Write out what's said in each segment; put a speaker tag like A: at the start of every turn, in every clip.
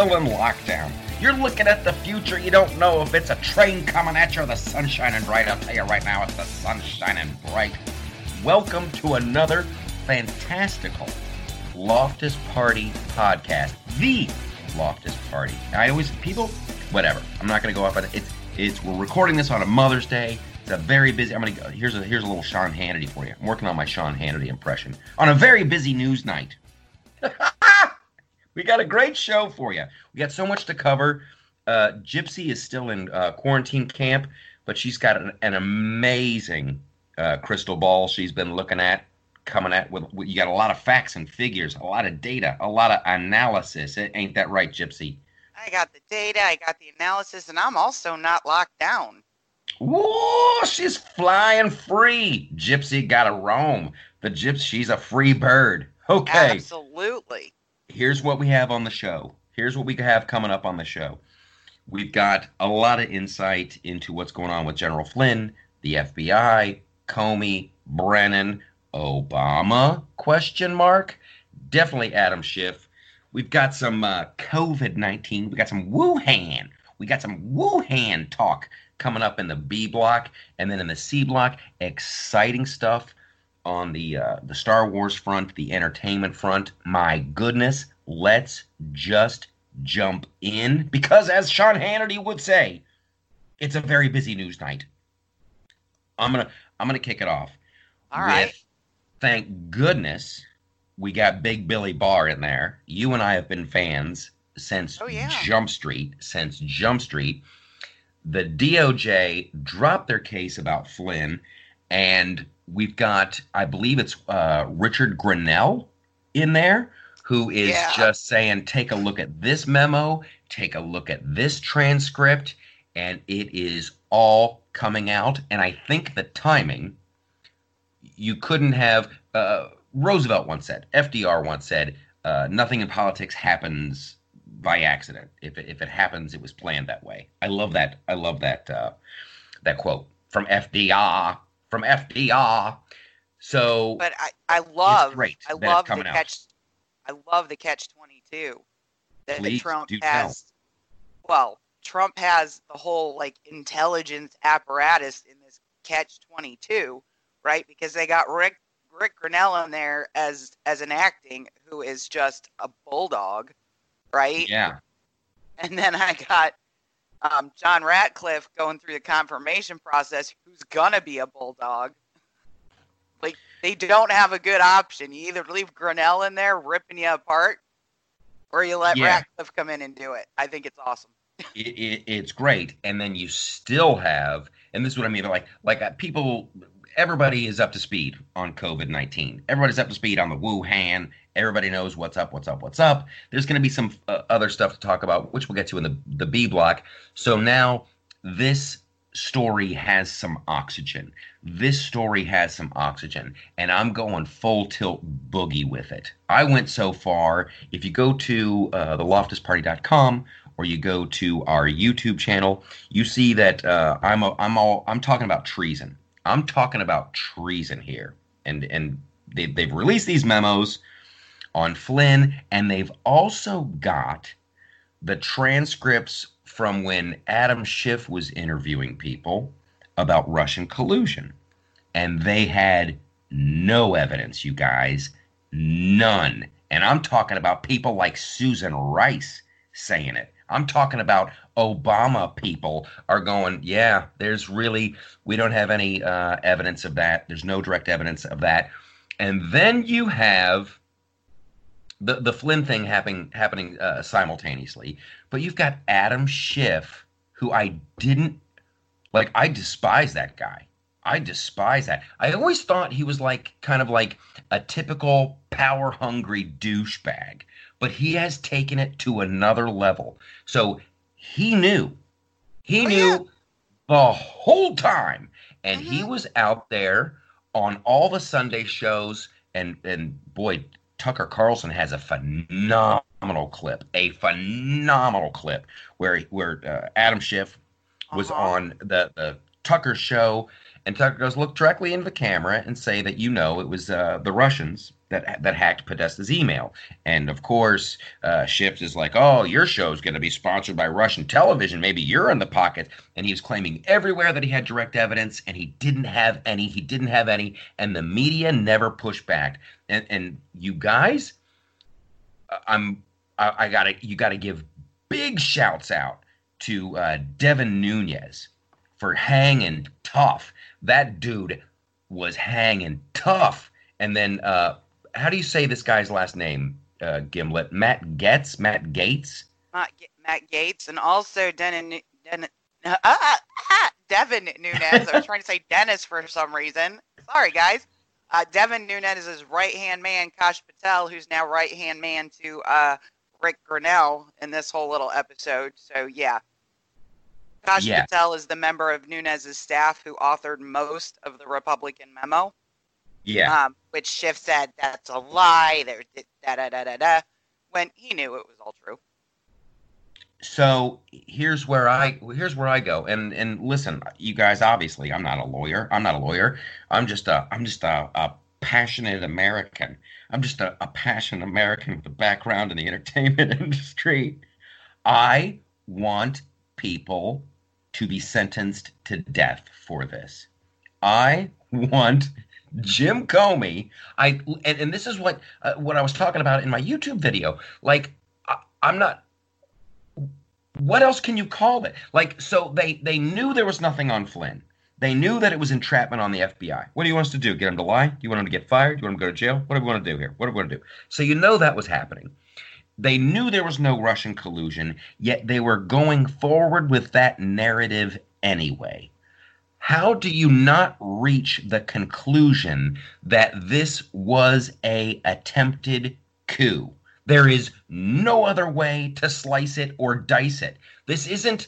A: still in lockdown. You're looking at the future. You don't know if it's a train coming at you or the sun shining bright. I'll tell you right now, it's the sun shining bright. Welcome to another fantastical Loftus Party podcast. The Loftus Party. I always people, whatever. I'm not going to go off on it. It's it's we're recording this on a Mother's Day. It's a very busy. I'm gonna go. Here's a here's a little Sean Hannity for you. I'm working on my Sean Hannity impression on a very busy news night. we got a great show for you. We got so much to cover. Uh, Gypsy is still in uh, quarantine camp, but she's got an, an amazing uh, crystal ball she's been looking at, coming at with, with. You got a lot of facts and figures, a lot of data, a lot of analysis. It, ain't that right, Gypsy?
B: I got the data, I got the analysis, and I'm also not locked down.
A: Whoa, she's flying free. Gypsy got to roam. The Gypsy, she's a free bird. Okay.
B: Absolutely.
A: Here's what we have on the show. Here's what we have coming up on the show. We've got a lot of insight into what's going on with General Flynn, the FBI, Comey, Brennan, Obama? Question mark. Definitely Adam Schiff. We've got some uh, COVID nineteen. We got some Wuhan. We got some Wuhan talk coming up in the B block, and then in the C block, exciting stuff on the uh, the Star Wars front, the entertainment front. My goodness, let's just jump in because, as Sean Hannity would say, it's a very busy news night. I'm gonna I'm gonna kick it off.
B: All right.
A: with, Thank goodness we got Big Billy Barr in there. You and I have been fans since
B: Oh, yeah.
A: Jump Street. Since Jump Street, the DOJ dropped their case about Flynn, and we've got I believe it's uh, Richard Grenell in there who is
B: Yeah.
A: just saying, take a look at this memo, take a look at this transcript, and it is all coming out. And I think the timing, you couldn't have. Uh, Roosevelt once said, FDR once said, uh, nothing in politics happens by accident. If it, if it happens, it was planned that way. I love that. I love that uh, that quote from FDR. From FDR. So
B: But I, I love
A: great
B: I love the
A: coming out.
B: catch I love the catch twenty two that,
A: Please
B: Trump
A: do tell.
B: has well, Trump has the whole like intelligence apparatus in this catch twenty two, right? Because they got Rick Rick Grenell in there as as an acting who is just a bulldog, right?
A: yeah,
B: And then I got um, John Ratcliffe going through the confirmation process, who's gonna be a bulldog. Like they don't have a good option. You either leave Grenell in there ripping you apart, or you let
A: Yeah.
B: Ratcliffe come in and do it. I think it's awesome.
A: it, it, it's great. And then you still have, and this is what I mean, like like uh, people, everybody is up to speed on COVID nineteen. Everybody's up to speed on the Wuhan. Everybody knows what's up, what's up, what's up. There's going to be some uh, other stuff to talk about, which we'll get to in the the B block. So now this story has some oxygen. This story has some oxygen, and I'm going full tilt boogie with it. I went so far. If you go to uh, theloftusparty.com or you go to our YouTube channel, you see that uh, I'm a, I'm all I'm talking about treason. I'm talking about treason here, and and they, they've released these memos on Flynn, and they've also got the transcripts from when Adam Schiff was interviewing people about Russian collusion, and they had no evidence, you guys, none. And I'm talking about people like Susan Rice saying it. I'm talking about Obama people are going, yeah, there's really, we don't have any uh, evidence of that. There's no direct evidence of that. And then you have the, the Flynn thing happening, happening uh, simultaneously. But you've got Adam Schiff, who I didn't, like, I despise that guy. I despise that. I always thought he was like, kind of like a typical power hungry douchebag but he has taken it to another level. So he knew, he
B: Oh,
A: knew
B: yeah.
A: the whole time, and he
B: Mhm.
A: was out there on all the Sunday shows. And and boy, Tucker Carlson has a phenomenal clip, a phenomenal clip where where uh, Adam Schiff was
B: Uh-huh.
A: on the the Tucker show, and Tucker goes look directly into the camera and say that you know it was uh, the Russians that that hacked Podesta's email. And of course, uh, is like, "Oh, your show is going to be sponsored by Russian television. Maybe you're in the pocket." And he was claiming everywhere that he had direct evidence, and he didn't have any. He didn't have any, and the media never pushed back. And and you guys, I'm I, I gotta you gotta give big shouts out to uh, Devin Nunes for hanging tough. That dude was hanging tough. And then uh, how do you say this guy's last name? Uh, Gimlet, Matt Gaetz, Matt Gates,
B: Matt, Matt Gaetz, and also Denon, Den, uh, uh, Devin Nunes. I was trying to say Dennis for some reason. Sorry, guys. Uh, Devin Nunes is his right hand man, Kash Patel, who's now right hand man to uh, Rick Grenell in this whole little episode. So, yeah. Kash
A: Yeah.
B: Patel is the member of Nunes's staff who authored most of the Republican memo
A: yeah,
B: um, which Schiff said that's a lie. There, da da da da da. When he knew it was all true.
A: so here's where I here's where I go. And and listen, you guys, obviously, I'm not a lawyer. I'm not a lawyer. I'm just a I'm just a, a passionate American. I'm just a, a passionate American with a background in the entertainment industry. I want people to be sentenced to death for this. I want Jim Comey. I and, and this is what uh, what I was talking about in my YouTube video. Like I, I'm not. What else can you call it? Like so they they knew there was nothing on Flynn. They knew that it was entrapment on the FBI. What do you want us to do? Get him to lie? Do you want him to get fired? Do you want him to go to jail? What do we want to do here? What do we want to do? So you know that was happening. They knew there was no Russian collusion, yet they were going forward with that narrative anyway. How do you not reach the conclusion that this was a attempted coup? There is no other way to slice it or dice it. This isn't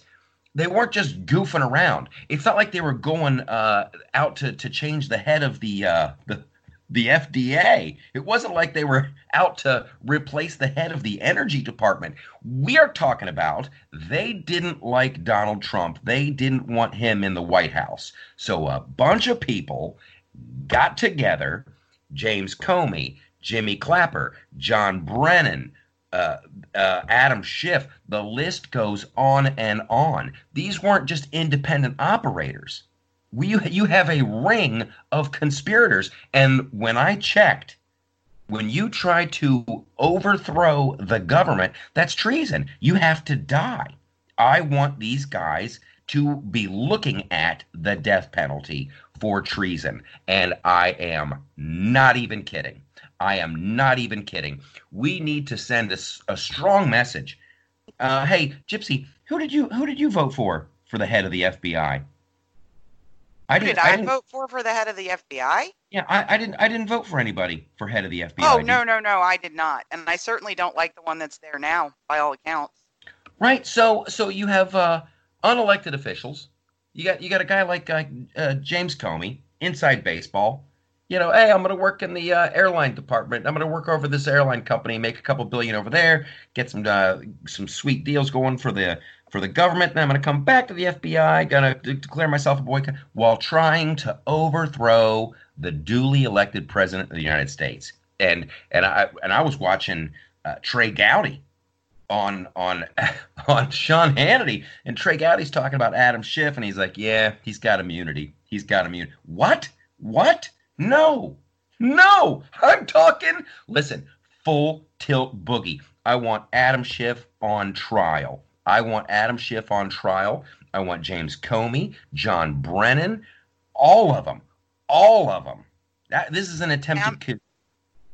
A: they weren't just goofing around. It's not like they were going uh, out to, to change the head of the, uh, the the FDA. It wasn't like they were out to replace the head of the energy department. We are talking about they didn't like Donald Trump. They didn't want him in the White House. So a bunch of people got together James Comey, Jimmy Clapper, John Brennan, uh, uh, Adam Schiff. The list goes on and on. These weren't just independent operators. We, you have a ring of conspirators. And when I checked, when you try to overthrow the government, that's treason. You have to die. I want these guys to be looking at the death penalty for treason. And I am not even kidding. I am not even kidding. We need to send a strong message. Uh, hey, Gypsy, who did you who did you vote for for the head of the FBI? I didn't.
B: did I,
A: didn't
B: vote for for the head of the FBI?
A: yeah, I, I didn't. I didn't vote for anybody for head of the FBI.
B: Oh no no no, I did not, and I certainly don't like the one that's there now, by all accounts.
A: Right. So so you have uh, unelected officials. You got you got a guy like uh, uh, James Comey, inside baseball. You know, hey, I'm going to work in the uh, airline department. I'm going to work over this airline company, make a couple billion over there, get some uh, some sweet deals going for the for the government. Then I'm going to come back to the FBI, going to declare myself a boycott while trying to overthrow the duly elected president of the United States. And and I and I was watching uh, Trey Gowdy on on on Sean Hannity, and Trey Gowdy's talking about Adam Schiff, and he's like, "Yeah, he's got immunity. He's got immunity." What? What? No, no. I'm talking. Listen, full tilt boogie. I want Adam Schiff on trial. I want Adam Schiff on trial. I want James Comey, John Brennan, all of them, all of them. That, this is an attempted coup.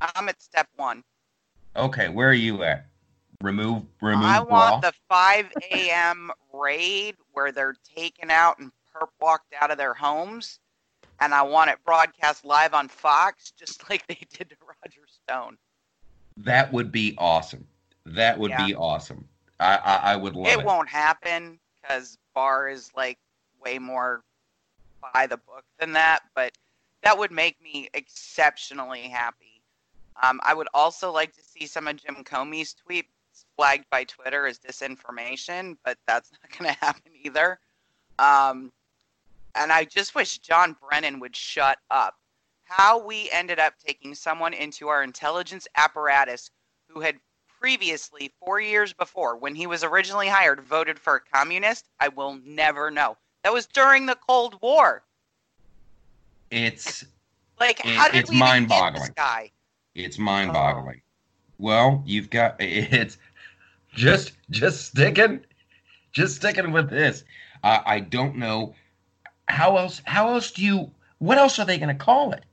B: I'm at step one.
A: Okay, where are you at? Remove, remove.
B: I
A: bra?
B: want the 5 a.m. raid where they're taken out and perp walked out of their homes, and I want it broadcast live on Fox, just like they did to Roger Stone.
A: That would be awesome. That would be awesome. I, I, I would love it.
B: it won't happen because Barr is like way more by the book than that, but that would make me exceptionally happy. Um, I would also like to see some of Jim Comey's tweets flagged by Twitter as disinformation, but that's not going to happen either. Um, and I just wish John Brennan would shut up. how we ended up taking someone into our intelligence apparatus who had previously, four years before, when he was originally hired, voted for a communist, I will never know. That was during the Cold War.
A: It's
B: Like,
A: It-
B: how did
A: it's
B: we even get this guy?
A: it's mind-boggling. Well, you've got it's just just sticking just sticking with this. Uh, I don't know how else how else do you what else are they going to call it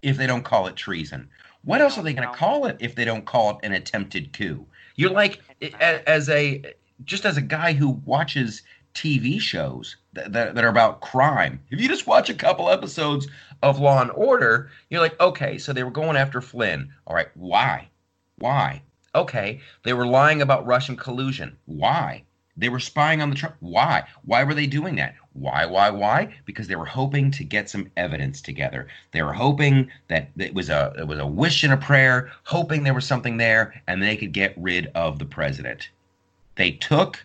A: if they don't call it treason? What else are they going to call it if they don't call it an attempted coup? You're like as a just as a guy who watches TV shows that, that, that are about crime. If you just watch a couple episodes of Law and Order, you're like, okay, so they were going after Flynn. All right, why? Why? Okay, they were lying about Russian collusion. Why? They were spying on the Trump. Why? Why were they doing that? Why? Why? Why? Because they were hoping to get some evidence together. They were hoping that it was a it was a wish and a prayer, hoping there was something there, and they could get rid of the president. They took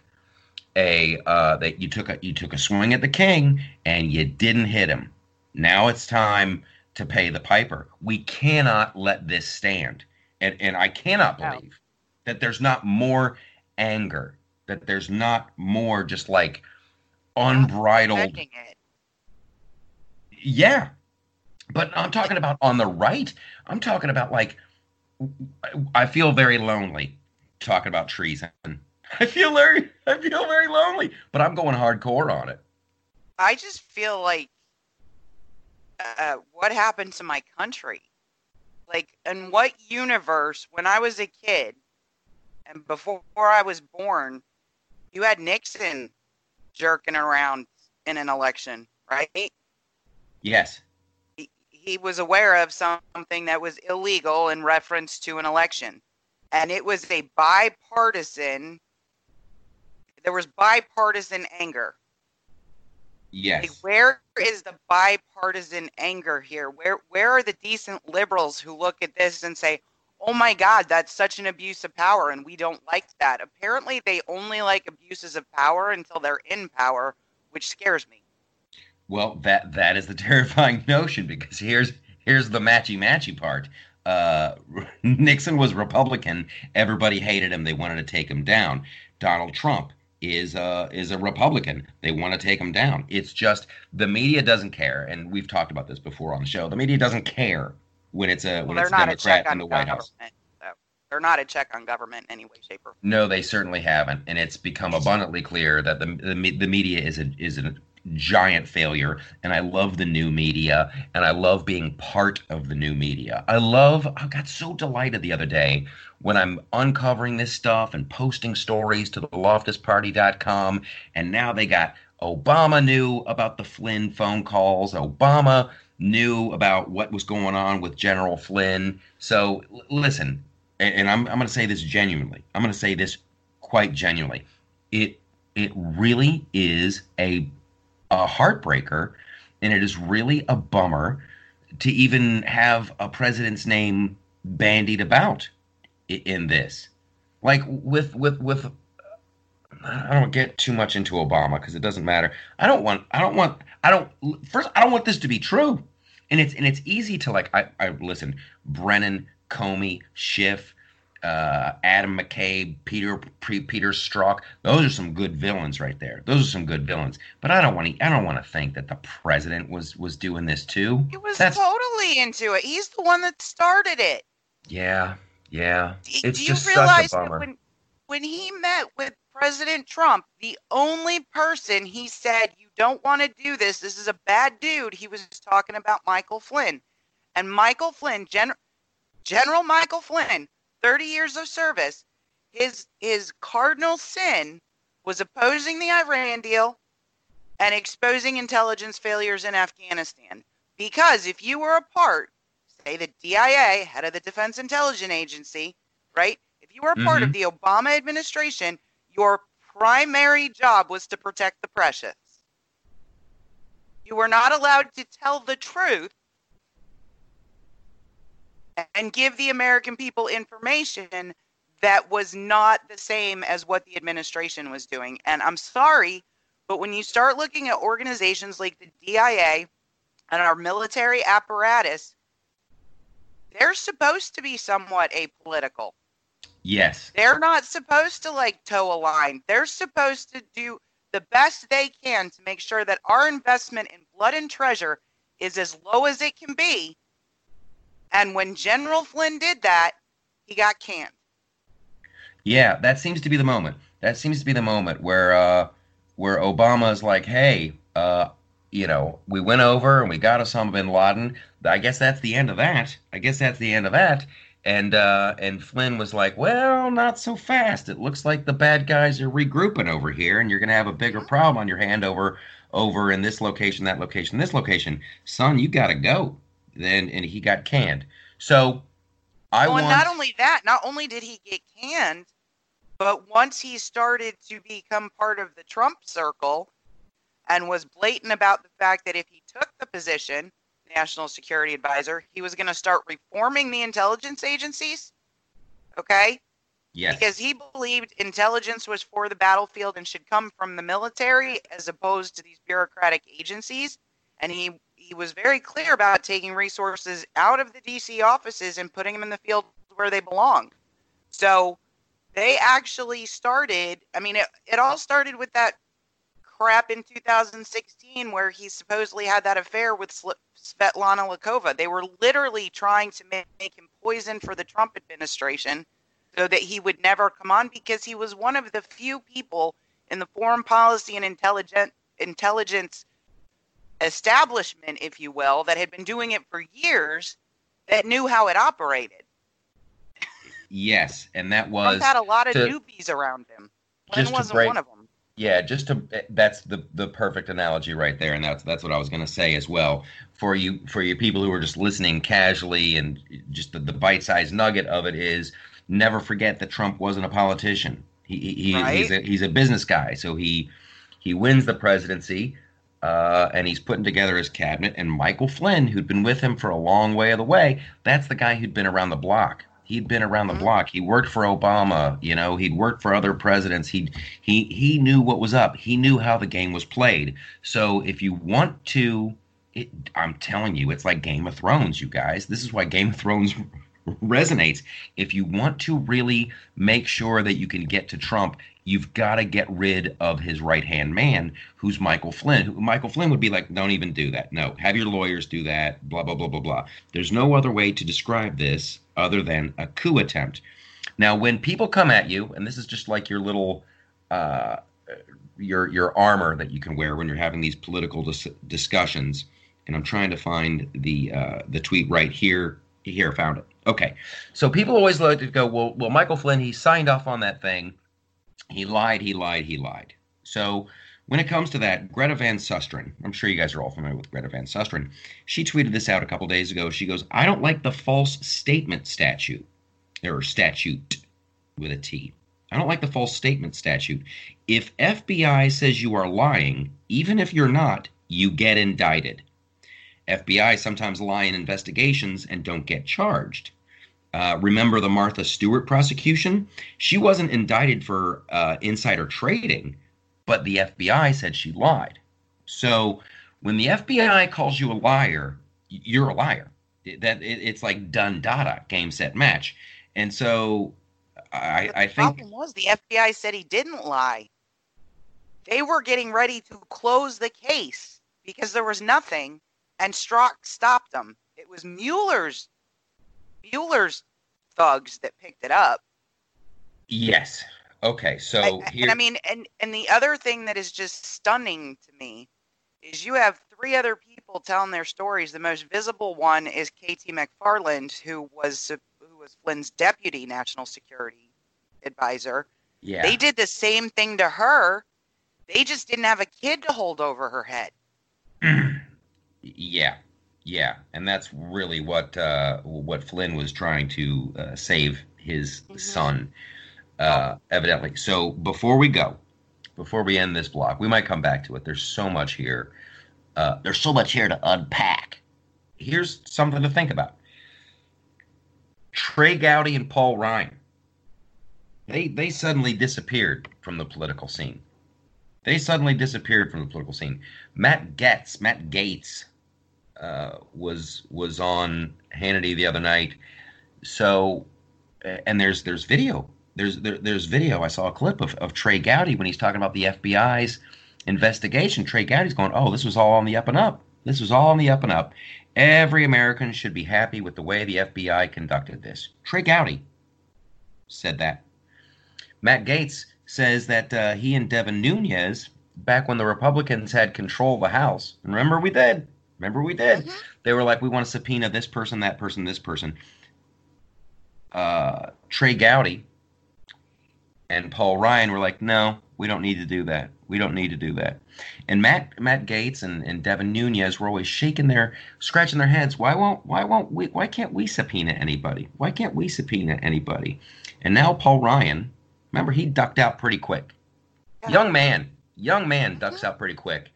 A: a uh, that you took a you took a swing at the king and you didn't hit him. Now it's time to pay the piper. We cannot let this stand, and and I cannot
B: No.
A: believe that there's not more anger, that there's not more just like unbridled.
B: It.
A: Yeah, but I'm talking about on the right. I'm talking about like I feel very lonely talking about treason. I feel very I feel very lonely, but I'm going hardcore on it.
B: I just feel like uh, what happened to my country? Like, in what universe, when I was a kid and before I was born, you had Nixon jerking around in an election, right?
A: Yes.
B: He, he was aware of something that was illegal in reference to an election. And it was a bipartisan, there was bipartisan anger. Like,
A: Yes.
B: where is the bipartisan anger here? Where where are the decent liberals who look at this and say, "Oh my God, that's such an abuse of power, and we don't like that"? Apparently, they only like abuses of power until they're in power, which scares me.
A: Well, that that is the terrifying notion because here's here's the matchy matchy part. Uh, Nixon was Republican. Everybody hated him. They wanted to take him down. Donald Trump is uh, is a Republican. They want to take him down. It's just the media doesn't care, and we've talked about this before on the show. The media doesn't care when it's a
B: Well,
A: when
B: they're
A: it's a
B: not a
A: Democrat in the White. House.
B: So they're not a check on government in any way, shape, or form.
A: No, they certainly haven't, and it's become abundantly clear that the the, the media is a is a giant failure. And I love the new media, and I love being part of the new media. I love. I got so delighted the other day when I'm uncovering this stuff and posting stories to the loftusparty.com, and now they got Obama knew about the Flynn phone calls. Obama knew about what was going on with General Flynn. So l- listen, and, and I'm I'm going to say this genuinely. I'm going to say this quite genuinely. It it really is a a heartbreaker, and it is really a bummer to even have a president's name bandied about in this. Like with with with I don't get too much into Obama because it doesn't matter. I don't want I don't want I don't first I don't want this to be true. And it's and it's easy to like I, I listen, Brennan, Comey, Schiff, uh, Adam McCabe, Peter P, Peter Strzok. Those are some good villains right there. Those are some good villains. But I don't want to I don't want to think that the president was was doing this too.
B: he was
A: That's
B: totally into it. He's the one that started it.
A: yeah, yeah.
B: Do,
A: It's
B: do you
A: just such
B: realize that when when he met with President Trump, the only person he said you don't want to do this, this is a bad dude, he was talking about Michael Flynn. And Michael Flynn, Gen- General Michael Flynn, 30 years of service, his his cardinal sin was opposing the Iran deal and exposing intelligence failures in Afghanistan. Because if you were a part, say the DIA, head of the Defense Intelligence Agency, right? If you were a part of mm-hmm. the Obama administration, your primary job was to protect the precious. You were not allowed to tell the truth and give the American people information that was not the same as what the administration was doing. And I'm sorry, but when you start looking at organizations like the DIA and our military apparatus, they're supposed to be somewhat apolitical.
A: Yes.
B: They're not supposed to like toe a line. They're supposed to do the best they can to make sure that our investment in blood and treasure is as low as it can be. And when General Flynn did that, he got canned.
A: Yeah, that seems to be the moment. That seems to be the moment where uh, where Obama's like, "Hey, uh, you know, we went over and we got Osama bin Laden. I guess that's the end of that. I guess that's the end of that." And uh, and Flynn was like, "Well, not so fast. It looks like the bad guys are regrouping over here, and you're going to have a bigger problem on your hand over over in this location, that location, this location. Son, you got to go." Then and he got canned. So I
B: well,
A: want.
B: and not only that, not only did he get canned, but once he started to become part of the Trump circle and was blatant about the fact that if he took the position, national security advisor, he was going to start reforming the intelligence agencies. Okay?
A: yes.
B: Because he believed intelligence was for the battlefield and should come from the military as opposed to these bureaucratic agencies. And he he was very clear about taking resources out of the DC offices and putting them in the field where they belong. So they actually started, I mean, it, it all started with that crap in 2016 where he supposedly had that affair with Svetlana Lokhova. They were literally trying to make, make him poison for the Trump administration so that he would never come on because he was one of the few people in the foreign policy and intelligent intelligence establishment, if you will, that had been doing it for years that knew how it operated.
A: Yes, and that was
B: Trump had a lot of
A: to-
B: newbies around him.
A: Just
B: wasn't
A: break-
B: one of them.
A: Yeah, just to that's the the perfect analogy right there, and that's that's what I was going to say as well for you for you people who are just listening casually and just the, the bite sized nugget of it is never forget that Trump wasn't a politician. He, he he's a he's a business guy, so he he wins the presidency. Uh, and he's putting together his cabinet. And Michael Flynn, who'd been with him for a long way of the way, that's the guy who'd been around the block. He'd been around the
B: Mhm.
A: block. He worked for Obama. You know, he'd worked for other presidents. He he he knew what was up. He knew how the game was played. So if you want to, it, I'm telling you, it's like Game of Thrones, you guys. This is why Game of Thrones resonates. If you want to really make sure that you can get to Trump, you've got to get rid of his right hand man, who's Michael Flynn. Michael Flynn would be like, don't even do that. No, have your lawyers do that. Blah blah blah blah blah. There's no other way to describe this other than a coup attempt. Now, when people come at you, and this is just like your little. Uh, your your armor that you can wear when you're having these political dis- discussions. And I'm trying to find the uh, the tweet right here. Here, found it. Okay, so people always like to go, well, well, Michael Flynn, he signed off on that thing. He lied. He lied. He lied. So when it comes to that, Greta Van Susteren, I'm sure you guys are all familiar with Greta Van Susteren. She tweeted this out a couple days ago. She goes, "I don't like the false statement statute, or statute with a T. I don't like the false statement statute. If FBI says you are lying, even if you're not, you get indicted. FBI sometimes lie in investigations and don't get charged. Uh, remember the Martha Stewart prosecution? She wasn't indicted for uh, insider trading, but the FBI said she lied. So when the FBI calls you a liar, you're a liar. That it, it's like done data, game set match. And so I,
B: But
A: I
B: the
A: think
B: problem was the FBI said he didn't lie. They were getting ready to close the case because there was nothing, and Strzok stopped them. It was Mueller's Mueller's thugs that picked it up.
A: yes. Okay, so
B: I-
A: here
B: and I mean, and and the other thing that is just stunning to me is you have three other people telling their stories. The most visible one is K.T. McFarland, who was who was Flynn's deputy national security advisor.
A: yeah.
B: They did the same thing to her. They just didn't have a kid to hold over her head.
A: yeah. Yeah, and that's really what uh, what Flynn was trying to uh, save his
B: Mhm.
A: son, uh, evidently. So before we go, before we end this block, we might come back to it. There's so much here. Uh, there's so much here to unpack. Here's something to think about. Trey Gowdy and Paul Ryan. They they suddenly disappeared from the political scene. They suddenly disappeared from the political scene. Matt Getz, Matt Gates, uh, was was on Hannity the other night. So, and there's there's video. There's there, there's video. I saw a clip of, of Trey Gowdy when he's talking about the FBI's investigation. Trey Gowdy's going, "Oh, this was all on the up and up. This was all on the up and up. Every American should be happy with the way the FBI conducted this." Trey Gowdy said that. Matt Gaetz says that uh, he and Devin Nunes, back when the Republicans had control of the House, and remember we did, remember we did, mm-hmm. they were like, we want to subpoena this person, that person, this person. Uh, Trey Gowdy and Paul Ryan were like, no, we don't need to do that. We don't need to do that. And Matt Matt Gaetz and, and Devin Nunes were always shaking their scratching their heads. Why won't why won't we why can't we subpoena anybody? Why can't we subpoena anybody? And now Paul Ryan, remember he ducked out pretty quick. Young man, young man ducks out pretty quick.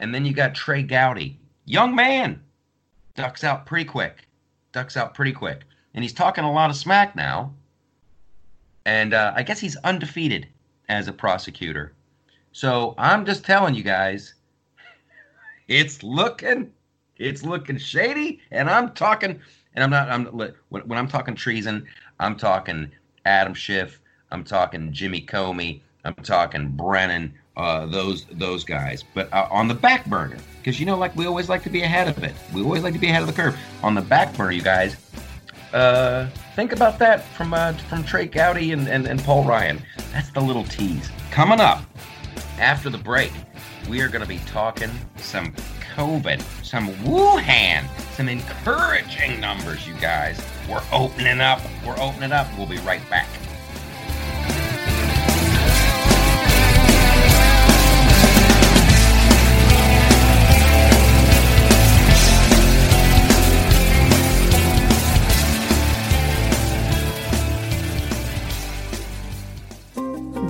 A: And then you got Trey Gowdy, young man, ducks out pretty quick. Ducks out pretty quick. And he's talking a lot of smack now. And uh, I guess he's undefeated as a prosecutor. So I'm just telling you guys, it's looking, it's looking shady. And I'm talking, and I'm not, I'm when, when I'm talking treason, I'm talking Adam Schiff. I'm talking Jimmy Comey. I'm talking Brennan. Uh, those those guys, but uh, on the back burner, because you know, like we always like to be ahead of it. We always like to be ahead of the curve. On the back burner, you guys, uh, think about that from uh, from Trey Gowdy and, and, and Paul Ryan. That's the little tease. Coming up after the break, we are going to be talking some COVID, some Wuhan, some encouraging numbers, you guys. We're opening up. We're opening up. We'll be right back.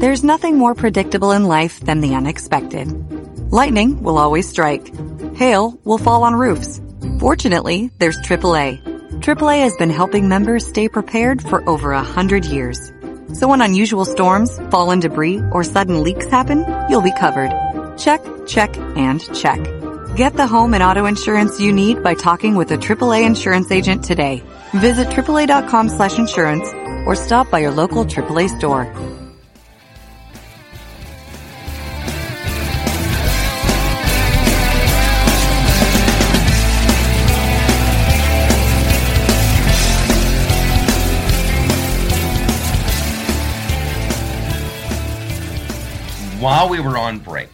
C: There's nothing more predictable in life than the unexpected. Lightning will always strike. Hail will fall on roofs. Fortunately, there's AAA. AAA has been helping members stay prepared for over a hundred years. So when unusual storms, fallen debris, or sudden leaks happen, you'll be covered. Check, check, and check. Get the home and auto insurance you need by talking with a AAA insurance agent today. Visit AAA.com slash insurance or stop by your local AAA store.
A: While we were on break,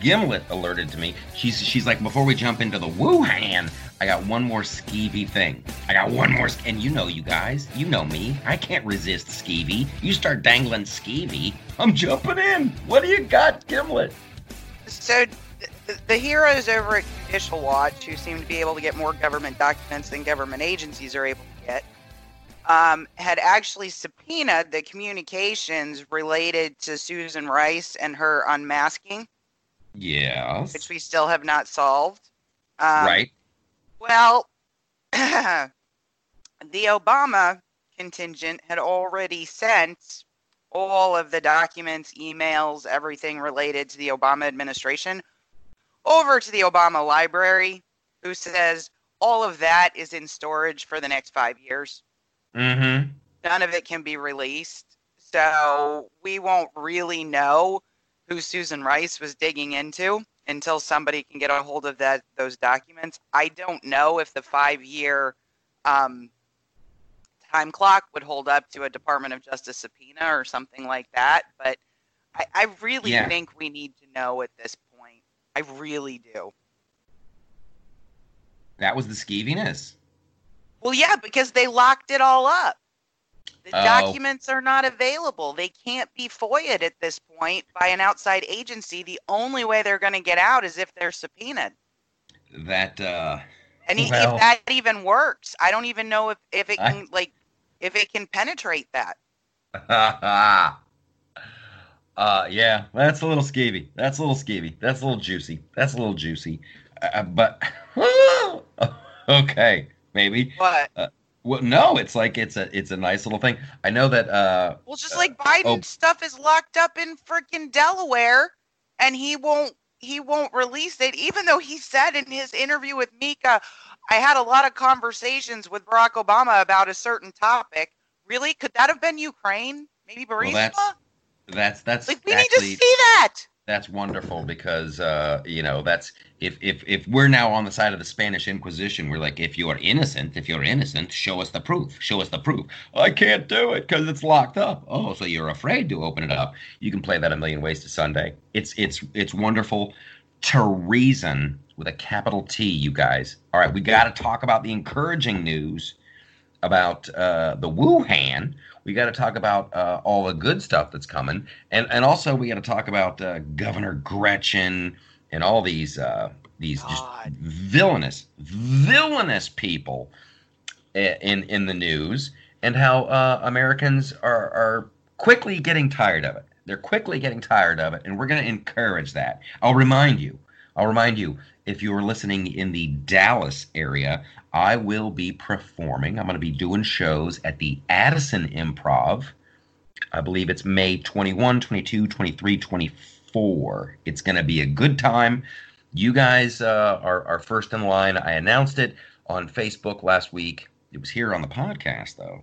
A: Gimlet alerted to me. She's she's like, before we jump into the Wuhan, I got one more skeevy thing. I got one more, and you know, you guys, you know me. I can't resist skeevy. You start dangling skeevy, I'm jumping in. What do you got, Gimlet?
B: So, the heroes over at Judicial Watch, who seem to be able to get more government documents than government agencies are able to get, um, had actually subpoenaed the communications related to Susan Rice and her unmasking.
A: Yes.
B: Which we still have not solved.
A: Um, right.
B: Well, the Obama contingent had already sent all of the documents, emails, everything related to the Obama administration over to the Obama library, who says all of that is in storage for the next five years.
A: Mm-hmm.
B: None of it can be released. So we won't really know who Susan Rice was digging into until somebody can get a hold of that those documents. I don't know if the five year um, time clock would hold up to a Department of Justice subpoena or something like that, but I, I really yeah. think we need to know at this point. I really do.
A: That was the skeeviness.
B: Well, yeah, because they locked it all up. The oh. documents are not available. They can't be FOIA'd at this point by an outside agency. The only way they're going to get out is if they're subpoenaed.
A: that uh,
B: And
A: Well-
B: if that even works, I don't even know if, if it
A: I-
B: can like if it can penetrate that.
A: uh, yeah, that's a little skeevy. That's a little skeevy. That's a little juicy. That's a little juicy. Uh, but okay, maybe.
B: But
A: Well, no, it's like it's a it's a nice little thing. I know that. Uh,
B: well, just like Biden
A: oh.
B: stuff is locked up in freaking Delaware, and he won't he won't release it, even though he said in his interview with Mika, I had a lot of conversations with Barack Obama about a certain topic. Really, could that have been Ukraine? Maybe Burisma?
A: that's- that's that's
B: like we
A: actually
B: need to see that.
A: That's wonderful because uh, you know that's if if if we're now on the side of the Spanish Inquisition, we're like, if you're innocent, if you're innocent, show us the proof. Show us the proof. I can't do it because it's locked up. Oh, so you're afraid to open it up? You can play that a million ways to Sunday. It's it's it's wonderful. to reason with a capital T, you guys. All right, we got to talk about the encouraging news about uh, the Wuhan. We got to talk about uh, all the good stuff that's coming, and and also we got to talk about uh, Governor Gretchen and all these uh, these just villainous, villainous people in in the news, and how uh, Americans are are quickly getting tired of it. They're quickly getting tired of it, and we're going to encourage that. I'll remind you. I'll remind you if you are listening in the Dallas area, I will be performing. I'm going to be doing shows at the Addison Improv. I believe it's May 21, 22, 23, 24. It's going to be a good time. You guys uh, are, are first in line. I announced it on Facebook last week. It was here on the podcast, though,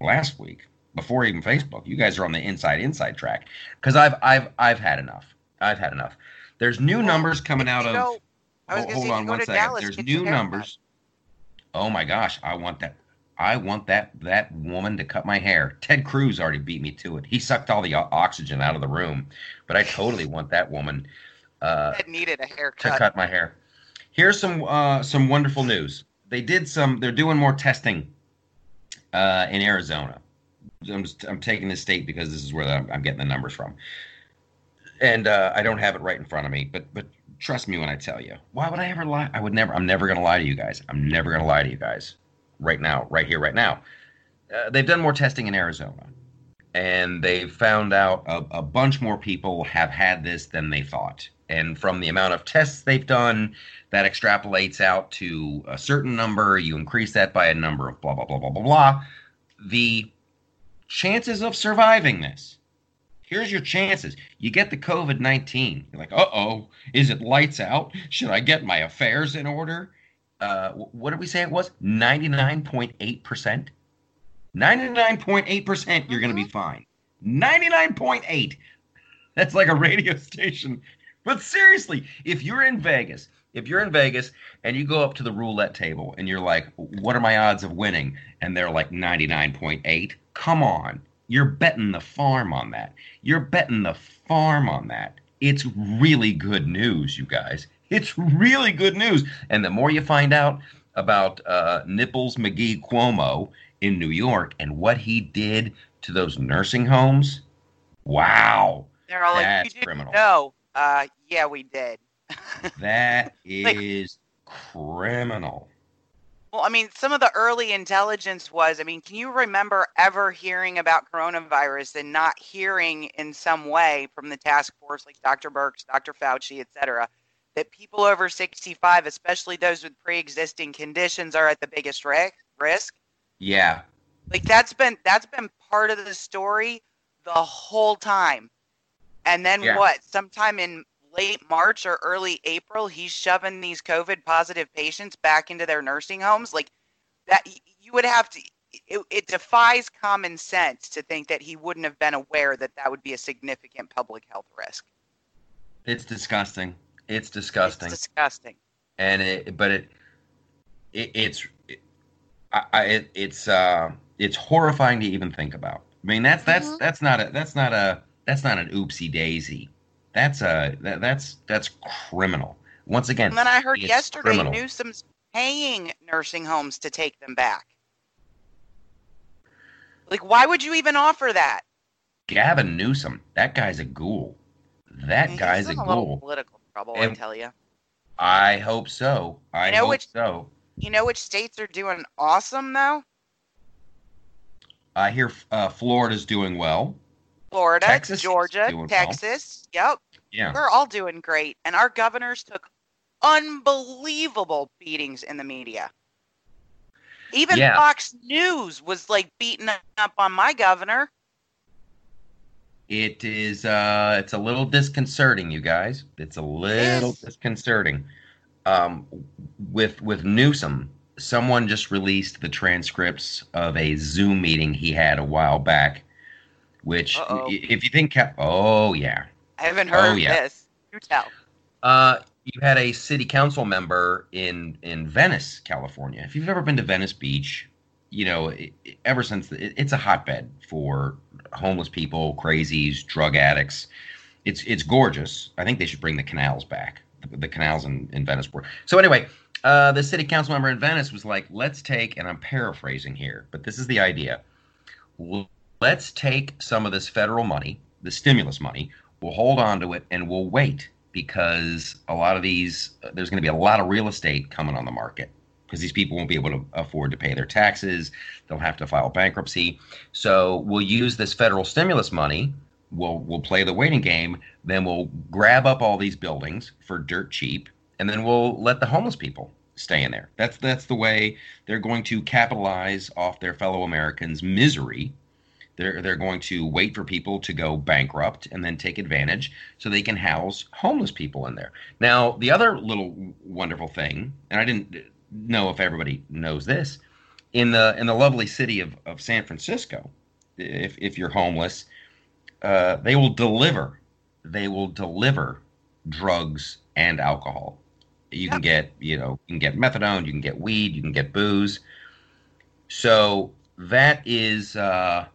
A: last week before even Facebook. You guys are on the inside inside track because I've I've I've had enough. I've had enough. There's new numbers coming out of.
B: I was
A: Hold, on one second.
B: Dallas,
A: There's new
B: cut.
A: numbers. Oh my gosh, I want that. I want that that woman to cut my hair. Ted Cruz already beat me to it. He sucked all the oxygen out of the room, but I totally want that woman uh,
B: Ted needed a haircut to
A: cut my hair. Here's some uh, some wonderful news. They did some. They're doing more testing uh, in Arizona. I'm just I'm taking this state because this is where I'm, I'm getting the numbers from, and uh, I don't have it right in front of me. But but trust me when I tell you. Why would I ever lie? I would never. I'm never gonna lie to you guys. I'm never gonna lie to you guys. Right now, right here, right now. Uh, they've done more testing in Arizona, and they found out a, a bunch more people have had this than they thought. And from the amount of tests they've done, that extrapolates out to a certain number. You increase that by a number of blah blah blah blah blah blah. The chances of surviving this. Here's your chances. You get the COVID 19. You're like, uh oh, is it lights out? Should I get my affairs in order? Uh, what did we say it was? 99.8%? 99.8% you're going to be fine. 99.8. That's like a radio station. But seriously, if you're in Vegas, if you're in Vegas and you go up to the roulette table and you're like, what are my odds of winning? And they're like 99.8. Come on. You're betting the farm on that. You're betting the farm on that. It's really good news, you guys. It's really good news. And the more you find out about uh, Nipples McGee Cuomo in New York and what he did to those nursing homes, wow.
B: They're all like,
A: That's
B: you
A: criminal.
B: No, Uh, yeah, we did.
A: that is Like- criminal.
B: Well, I mean, some of the early intelligence was, I mean, can you remember ever hearing about coronavirus and not hearing in some way from the task force, like Dr. Birx, Dr. Fauci, et cetera, that people over 65, especially those with pre-existing conditions, are at the biggest ri- risk?
A: Yeah.
B: Like that's been that's been part of the story the whole time. And then
A: Yeah.
B: what? Sometime in late March or early April, he's shoving these COVID positive patients back into their nursing homes. Like that, you would have to. It, it defies common sense to think that he wouldn't have been aware that that would be a significant public health risk.
A: It's disgusting. It's disgusting.
B: It's disgusting.
A: and it but it, it it's it, I, I it, it's uh it's horrifying to even think about i mean that's that's
B: Mhm.
A: that's not a that's not a that's not an oopsie daisy that's a that, that's that's criminal once again
B: And then I heard yesterday
A: criminal.
B: Newsom's paying nursing homes to take them back. Like, why would you even offer that?
A: gavin newsom that guy's a ghoul that guy's a
B: a
A: ghoul
B: political trouble, I tell you.
A: I hope so. I
B: You know
A: hope
B: which-
A: so.
B: You know which states are doing awesome though?
A: I hear uh, Florida's doing well.
B: Florida,
A: Texas
B: Georgia,
A: doing well.
B: Texas. Yep.
A: Yeah.
B: We're all doing great. And our governors took unbelievable beatings in the media. Even
A: Yeah.
B: Fox News was like beating up on my governor.
A: It is uh it's a little disconcerting, you guys. It's a little disconcerting. Um with with Newsom, someone just released the transcripts of a Zoom meeting he had a while back, which
B: Uh-oh.
A: if you think oh yeah.
B: I haven't heard
A: Oh, yeah.
B: this. You tell.
A: Uh you had a city council member in in Venice, California. If you've ever been to Venice Beach, you know, it, it- ever since it, it's a hotbed for homeless people, crazies, drug addicts. It's it's gorgeous. I think they should bring the canals back. The, the canals in, in Venice were. So anyway, uh, the city council member in Venice was like, "Let's take," and I'm paraphrasing here, but this is the idea. Let's take some of this federal money, the stimulus money. We'll hold on to it and we'll wait because a lot of these, there's going to be a lot of real estate coming on the market because these people won't be able to afford to pay their taxes. They'll have to file bankruptcy. So we'll use this federal stimulus money. We'll we'll play the waiting game. Then we'll grab up all these buildings for dirt cheap, and then we'll let the homeless people stay in there. That's that's the way they're going to capitalize off their fellow Americans' misery. They're they're going to wait for people to go bankrupt and then take advantage so they can house homeless people in there. Now, the other little wonderful thing, and I didn't know if everybody knows this, in the in the lovely city of, of San Francisco, if if you're homeless, uh, they will deliver they will deliver drugs and alcohol. You can get you know you can get methadone, you can get weed, you can get booze. So that is uh,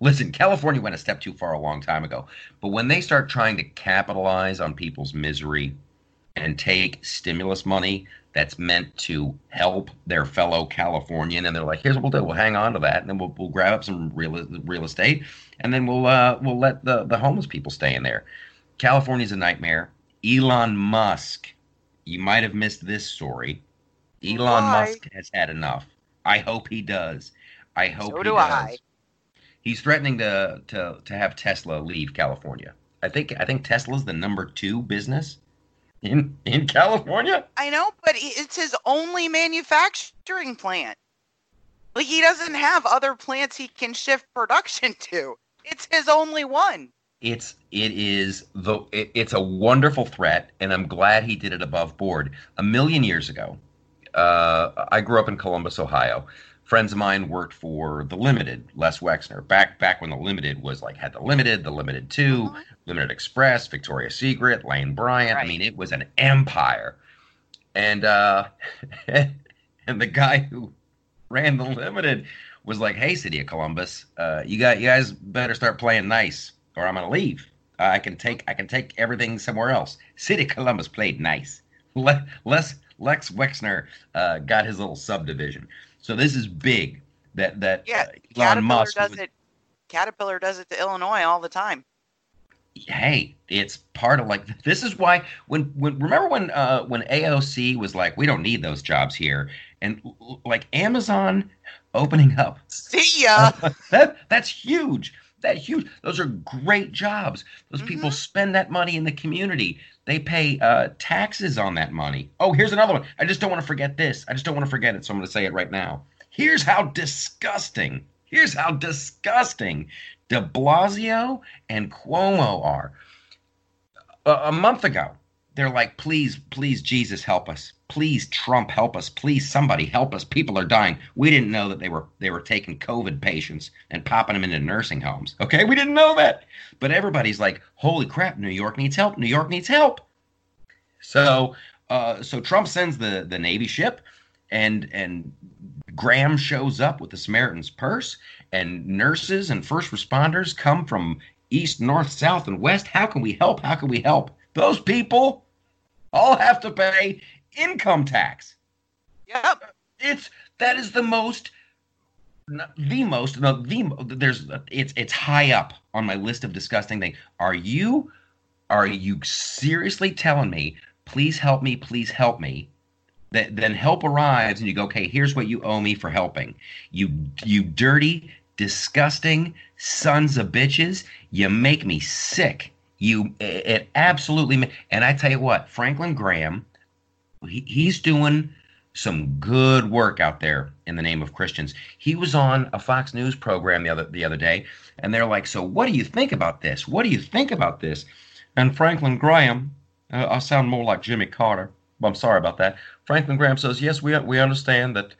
A: listen. California went a step too far a long time ago, but when they start trying to capitalize on people's misery and take stimulus money that's meant to help their fellow Californian, and they're like, "Here's what we'll do: we'll hang on to that, and then we'll, we'll grab up some real real estate, and then we'll uh, we'll let the the homeless people stay in there." California's a nightmare. Elon Musk, you might have missed this story. Elon
B: Why?
A: Musk has had enough. I hope he does. I hope
B: So
A: he
B: do
A: does.
B: I.
A: He's threatening to to to have Tesla leave California. I think I think Tesla's the number two business in in California.
B: I know, but it's his only manufacturing plant. Like he doesn't have other plants he can shift production to. It's his only one.
A: It's it is the it, it's a wonderful threat, and I'm glad he did it above board. A million years ago, uh, I grew up in Columbus, Ohio. Friends of mine worked for the Limited, Les Wexner, back back when the Limited was like had the Limited, the Limited Too
B: Uh-huh.
A: Limited Express, Victoria's Secret, Lane Bryant. I mean, it was an empire. And uh, and the guy who ran the Limited was like, "Hey, City of Columbus, uh, you got you guys better start playing nice, or I'm gonna leave. Uh, I can take I can take everything somewhere else." City of Columbus played nice. Le- Les Lex Wexner uh, got his little subdivision. So this is big. That that
B: Yeah,
A: uh, Elon
B: Caterpillar
A: Musk
B: does
A: would-
B: it. Caterpillar does it to Illinois all the time.
A: hey, it's part of like this is why when when remember when uh when AOC was like we don't need those jobs here and like Amazon opening up
B: See ya.
A: that that's huge that huge those are great jobs. Those people
B: Mhm.
A: spend that money in the community. They pay uh taxes on that money. Oh here's another one. I just don't want to forget this. I just don't want to forget it so I'm going to say it right now. Here's how disgusting here's how disgusting de Blasio and Cuomo are. A, a month ago, they're like, please, please, Jesus, help us. Please, Trump, help us. Please, somebody help us. People are dying. We didn't know that they were they were taking COVID patients and popping them into nursing homes. Okay, we didn't know that. But everybody's like, holy crap, New York needs help. New York needs help. So, uh, so Trump sends the the Navy ship, and and Graham shows up with the Samaritan's Purse, and nurses and first responders come from east, north, south, and west. How can we help? How can we help? Those people all have to pay income tax.
B: Yep.
A: It's that is the most, the most, no, the there's it's it's high up on my list of disgusting things. Are you, are you seriously telling me please help me, please help me. That then help arrives and you go, okay, here's what you owe me for helping. You you dirty, disgusting sons of bitches. You make me sick. You it absolutely and I tell you what, Franklin Graham, he, he's doing some good work out there in the name of Christians. He was on a Fox News program the other the other day, and they're like, "So what do you think about this? What do you think about this?" And Franklin Graham, uh, I sound more like Jimmy Carter. I'm sorry about that. Franklin Graham says, "Yes, we we understand that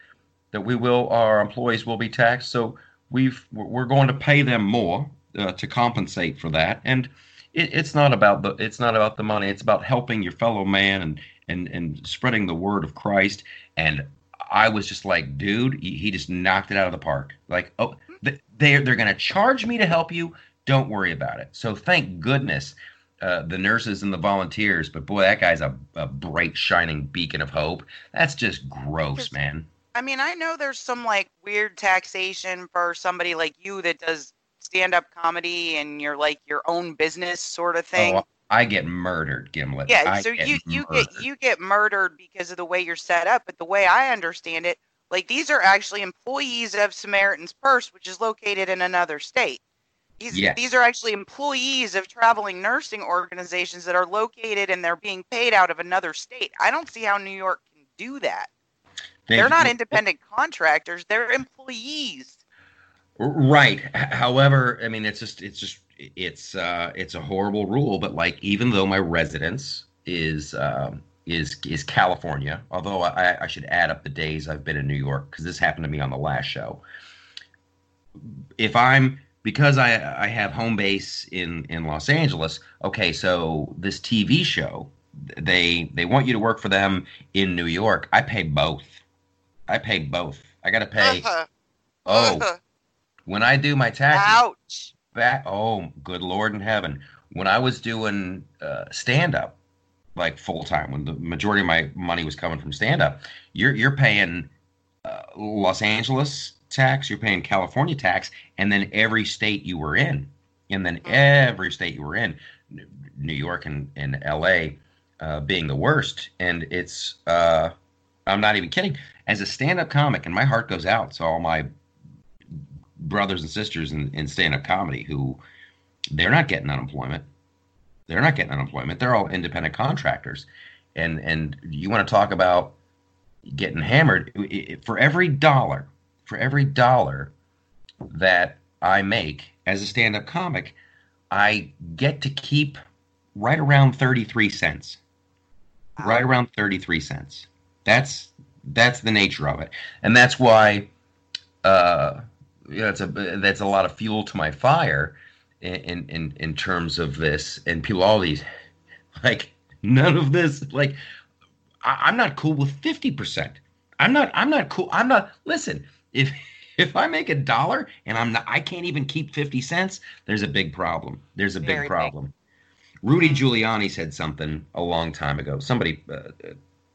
A: that we will our employees will be taxed, so we've we're going to pay them more uh, to compensate for that." And it, it's not about the it's not about the money. It's about helping your fellow man and and and spreading the word of Christ. And I was just like, dude, he just knocked it out of the park. Like, oh, they're they're going to charge me to help you. Don't worry about it. So thank goodness uh, the nurses and the volunteers. But boy, that guy's a, a bright, shining beacon of hope. That's just gross, man.
B: I mean, I know there's some like weird taxation for somebody like you that does stand up comedy and you're like your own business sort of thing. Oh,
A: I get murdered, Gimlet.
B: Yeah,
A: I
B: so you you get you get murdered because of the way you're set up. But the way I understand it, like these are actually employees of Samaritan's Purse, which is located in another state. These yes. these are actually employees of traveling nursing organizations that are located and they're being paid out of another state. I don't see how New York can do that. Thank they're not independent contractors; they're employees.
A: Right. However, I mean, it's just it's just it's uh, it's a horrible rule, but like even though my residence is um, is is California, although I, I should add up the days I've been in New York because this happened to me on the last show. If I'm because I I have home base in in Los Angeles, okay, so this TV show they they want you to work for them in New York. I pay both. I pay both. I got to pay. Uh-huh. Oh, uh-huh. When I do my taxes.
B: Ouch
A: back. Oh, good Lord in heaven! When I was doing uh, stand up, like full time, when the majority of my money was coming from stand up, you're you're paying uh, Los Angeles tax, you're paying California tax, and then every state you were in, and then mm-hmm. every state you were in, New York and, and L.A. Uh, being the worst, and it's uh, I'm not even kidding. As a stand-up comic, and my heart goes out to all my brothers and sisters in, in stand-up comedy who they're not getting unemployment. They're not getting unemployment. They're all independent contractors. And and you want to talk about getting hammered for every dollar, for every dollar that I make as a stand-up comic, I get to keep right around 33 cents. Right around 33 cents. That's that's the nature of it. And that's why uh you know, it's a that's a lot of fuel to my fire in in in terms of this. And people all these like none of this like I, am not cool with 50% i'm not i'm not cool i'm not listen if if i make a dollar and i'm not i can't even keep 50 cents there's a big problem. There's a Very big. problem. Big. rudy giuliani said something a long time ago. Somebody uh, uh,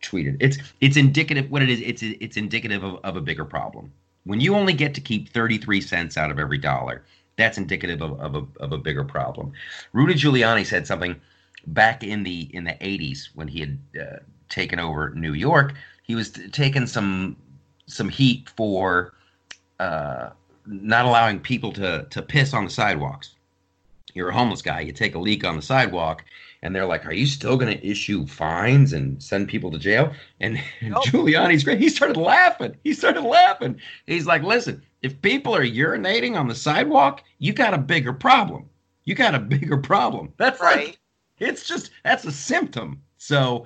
A: tweeted. It's it's indicative what it is it's it's indicative of, of a bigger problem when you only get to keep 33 cents out of every dollar, that's indicative of, of, a, of a bigger problem. Rudy Giuliani said something back in the in the 80s when he had uh, taken over New York. He was t- taking some some heat for uh, not allowing people to to piss on the sidewalks. You're a homeless guy. You take a leak on the sidewalk, and they're like, "Are you still going to issue fines and send people to jail?" And, and nope. Giuliani's great. He started laughing. He started laughing. He's like, "Listen, if people are urinating on the sidewalk, you got a bigger problem. You got a bigger problem. That's right. It's just that's a symptom. So,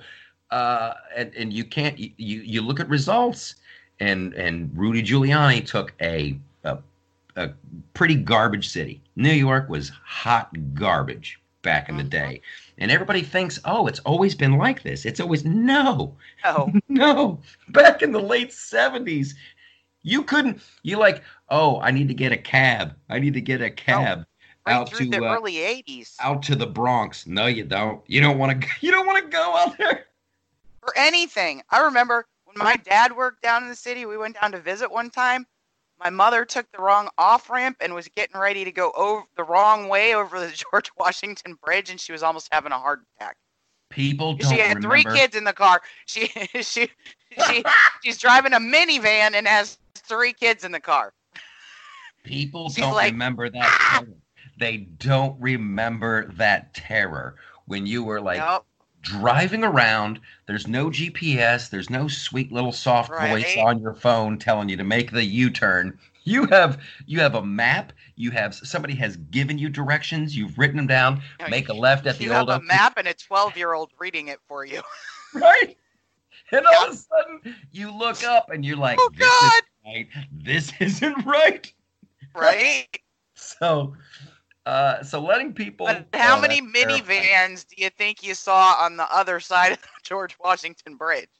A: uh, and and you can't you you look at results, and and Rudy Giuliani took a a, a pretty garbage city. New York was hot garbage back in the mm-hmm. day. And everybody thinks, oh, it's always been like this. It's always no.
B: Oh.
A: no. Back in the late 70s, you couldn't you like, oh, I need to get a cab. I need to get a cab.
B: Right out through to the uh, early 80s.
A: Out to the Bronx. No, you don't. You don't want to you don't want to go out there.
B: For anything. I remember when my dad worked down in the city, we went down to visit one time my mother took the wrong off ramp and was getting ready to go over the wrong way over the George Washington Bridge, and she was almost having a heart attack.
A: People don't
B: She had
A: remember.
B: three kids in the car. She she she she's driving a minivan and has three kids in the car.
A: People
B: She's
A: don't
B: like,
A: remember that. Ah! terror. They don't remember that terror when you were like
B: Nope.
A: Driving around. There's no GPS. There's no sweet little soft voice on your phone telling you to make the U-turn. You have you have a map. You have somebody has given you directions. You've written them down. Make a left at the old.
B: you have a map and a 12 year old reading it for you.
A: right? And all of a sudden, you look up and you're like,
B: Oh,
A: "This
B: God.
A: is right. This isn't right."
B: Right?
A: So, uh, so letting people.
B: But how
A: oh,
B: many
A: that's terrifying.
B: minivans do you think you saw on the other side of the George Washington Bridge?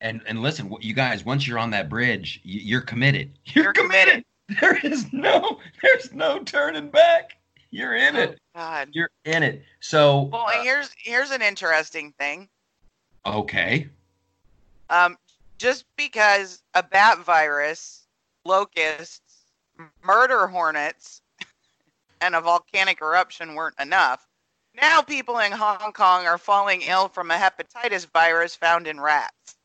A: And and listen, you guys, once you're on that bridge, you're committed. You're,
B: You're
A: committed. There is no, there's no turning back. You're in it.
B: Oh, God.
A: You're in it. So,
B: Well,
A: uh,
B: here's here's an interesting thing.
A: okay,
B: Um, just because a bat virus, locusts, murder hornets, and a volcanic eruption weren't enough, now people in Hong Kong are falling ill from a hepatitis virus found in rats.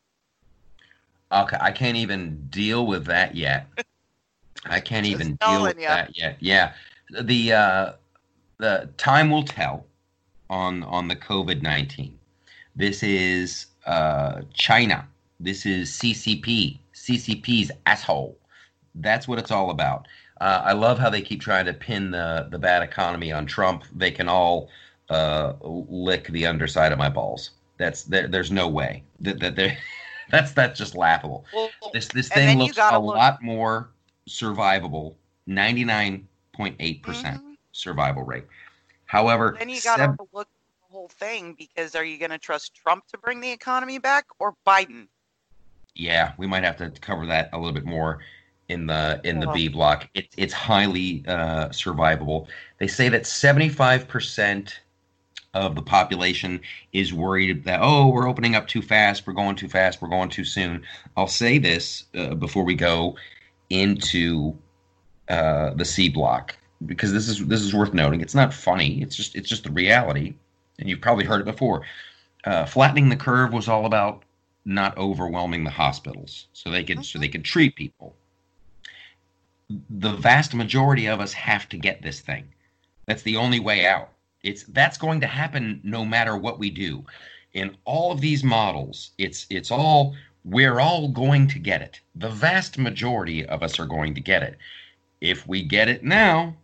A: okay, I can't even deal with that yet. I can't
B: Just
A: even deal with
B: ya.
A: that yet. Yeah, the uh, the time will tell on on the COVID nineteen. This is uh, China. This is CCP. CCP's asshole. That's what it's all about. Uh, I love how they keep trying to pin the the bad economy on Trump. They can all uh, lick the underside of my balls. That's there, there's no way that that they that's that's just laughable.
B: Well,
A: This this thing looks a
B: look-
A: lot more survivable. Ninety nine point eight percent
B: Mhm.
A: survival rate. However,
B: Then you got to
A: sev-
B: look at the whole thing because are you going to trust Trump to bring the economy back or Biden?
A: yeah, we might have to cover that a little bit more in the in the B block. It's it's highly uh, survivable. They say that seventy five percent of the population is worried that oh we're opening up too fast, we're going too fast, we're going too soon. I'll say this uh, before we go into uh, the C block because this is this is worth noting. It's not funny. It's just it's just the reality, and you've probably heard it before. Uh, flattening the curve was all about not overwhelming the hospitals, so they could so they could treat people. The vast majority of us have to get this thing. That's the only way out. It's that's going to happen no matter what we do. In all of these models, it's it's all we're all going to get it. The vast majority of us are going to get it. If we get it now,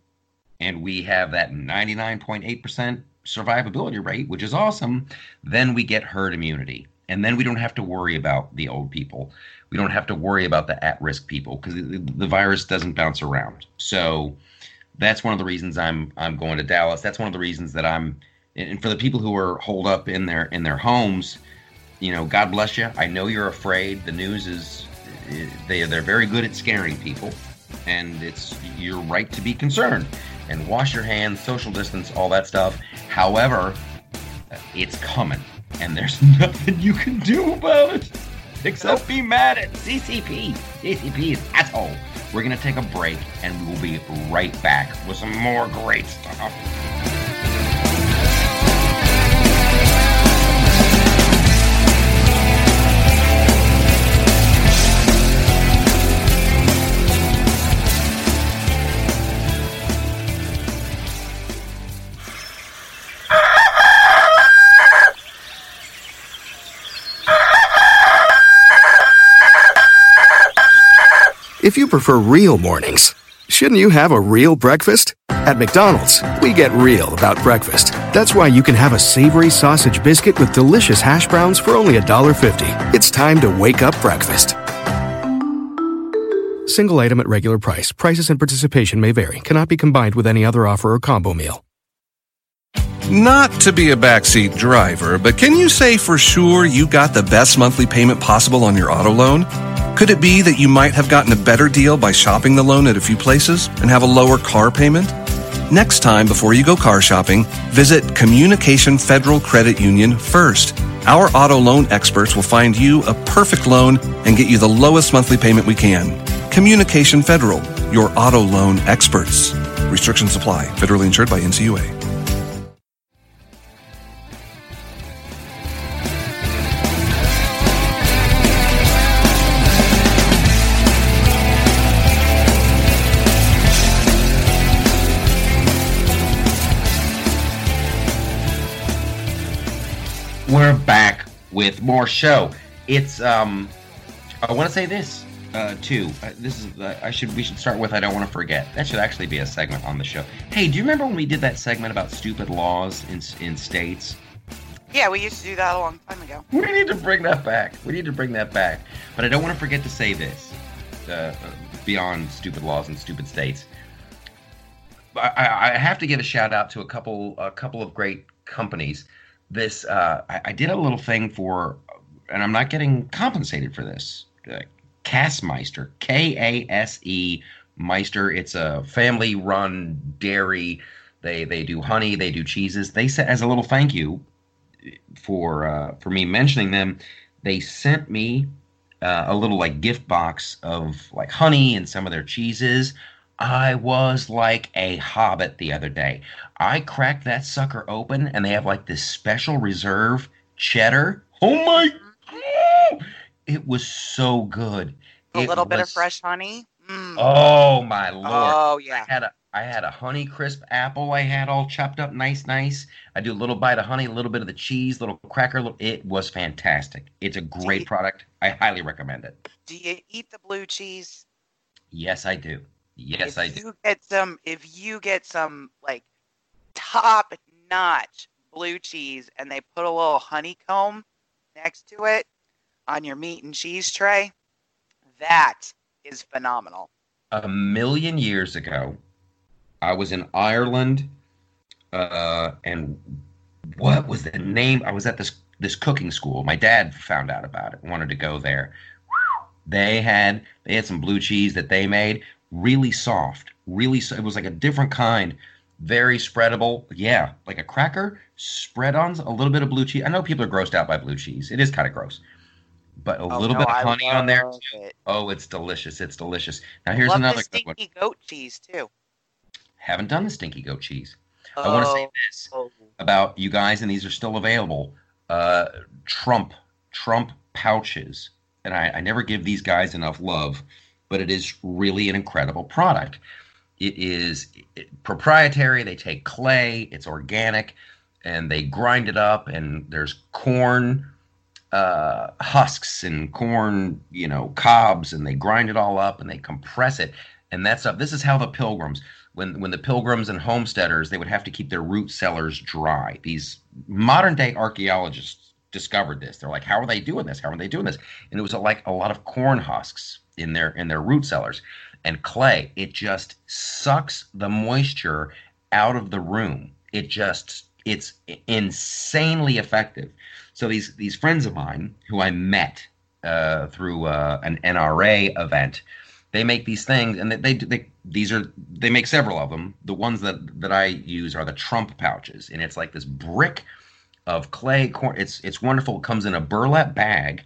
A: and we have that 99.8% survivability rate, which is awesome, then we get herd immunity. And then we don't have to worry about the old people. We don't have to worry about the at risk people because the, the virus doesn't bounce around. So that's one of the reasons I'm I'm going to Dallas. That's one of the reasons that I'm and for the people who are holed up in their in their homes, you know, God bless you. I know you're afraid. The news is they they're very good at scaring people, and it's you're right to be concerned. And wash your hands, social distance, all that stuff. However, it's coming, and there's nothing you can do about it except be mad at CCP. CCP is asshole. We're gonna take a break, and we will be right back with some more great stuff.
D: If you prefer real mornings, shouldn't you have a real breakfast? At McDonald's, we get real about breakfast. That's why you can have a savory sausage biscuit with delicious hash browns for only $1.50. It's time to wake up breakfast. Single item at regular price. Prices and participation may vary. Cannot be combined with any other offer or combo meal.
E: Not to be a backseat driver, but can you say for sure you got the best monthly payment possible on your auto loan? Could it be that you might have gotten a better deal by shopping the loan at a few places and have a lower car payment? Next time, before you go car shopping, visit Communication Federal Credit Union first. Our auto loan experts will find you a perfect loan and get you the lowest monthly payment we can. Communication Federal, your auto loan experts. Restrictions apply. Federally insured by NCUA.
A: With more show. It's um, I want to say this uh, too. Uh, this is uh, I should we should start with I don't want to forget. That should actually be a segment on the show. Hey, do you remember when we did that segment about stupid laws in in states?
B: Yeah, we used to do that a long time ago.
A: We need to bring that back. We need to bring that back. But I don't want to forget to say this. Uh, beyond stupid laws and stupid states, I, I, have to give a shout out to a couple a couple of great companies. This uh, I, I, did a little thing for, and I'm not getting compensated for this. Uh, Kasmeister, K A S E Meister. It's a family run dairy. They they do honey. They do cheeses. They said as a little thank you for uh, for me mentioning them. They sent me uh, a little like gift box of like honey and some of their cheeses. I was like a hobbit the other day. I cracked that sucker open and they have like this special reserve cheddar. Oh my God! It was so good.
B: A
A: it
B: little
A: was,
B: bit of fresh honey. Mm.
A: Oh my lord.
B: Oh yeah.
A: I had a I had a honey crisp apple I had all chopped up nice, nice. I do a little bite of honey, a little bit of the cheese, little cracker. It was fantastic. It's a great
B: you,
A: product. I highly recommend it.
B: Do you eat the blue cheese?
A: Yes, I do. Yes,
B: if
A: I do.
B: You get some. If you get some like top notch blue cheese, and they put a little honeycomb next to it on your meat and cheese tray, that is phenomenal.
A: A million years ago, I was in Ireland, uh, and what was the name? I was at this this cooking school. My dad found out about it, wanted to go there. They had they had some blue cheese that they made, really soft, really. So, It was like a different kind, very spreadable. Yeah, like a cracker spread on a little bit of blue cheese. I know people are grossed out by blue cheese. It is kind of gross, but a
B: Oh,
A: little
B: no,
A: bit of
B: I
A: honey on there.
B: it.
A: Oh, it's delicious. It's delicious. Now here's another
B: the
A: good one.
B: stinky goat cheese too.
A: Haven't done the stinky goat cheese. I want to say this
B: Oh,
A: about you guys, and these are still available. Uh, Trump, Trump pouches, and I, I never give these guys enough love, but it is really an incredible product. It is proprietary. They take clay, it's organic, and they grind it up, and there's corn uh, husks and corn, you know, cobs, and they grind it all up and they compress it. And that's up. This is how the pilgrims, when when the pilgrims and homesteaders, they would have to keep their root cellars dry. These modern day archaeologists discovered this. They're like, how are they doing this? How are they doing this? And it was like a lot of corn husks in their in their root cellars and clay. It just sucks the moisture out of the room. It just it's insanely effective. So these these friends of mine who I met uh, through uh, an NRA event, they make these things, and they, they they these are they make several of them. The ones that that I use are the Trump pouches, and it's like this brick of clay corn. It's it's wonderful. It comes in a burlap bag,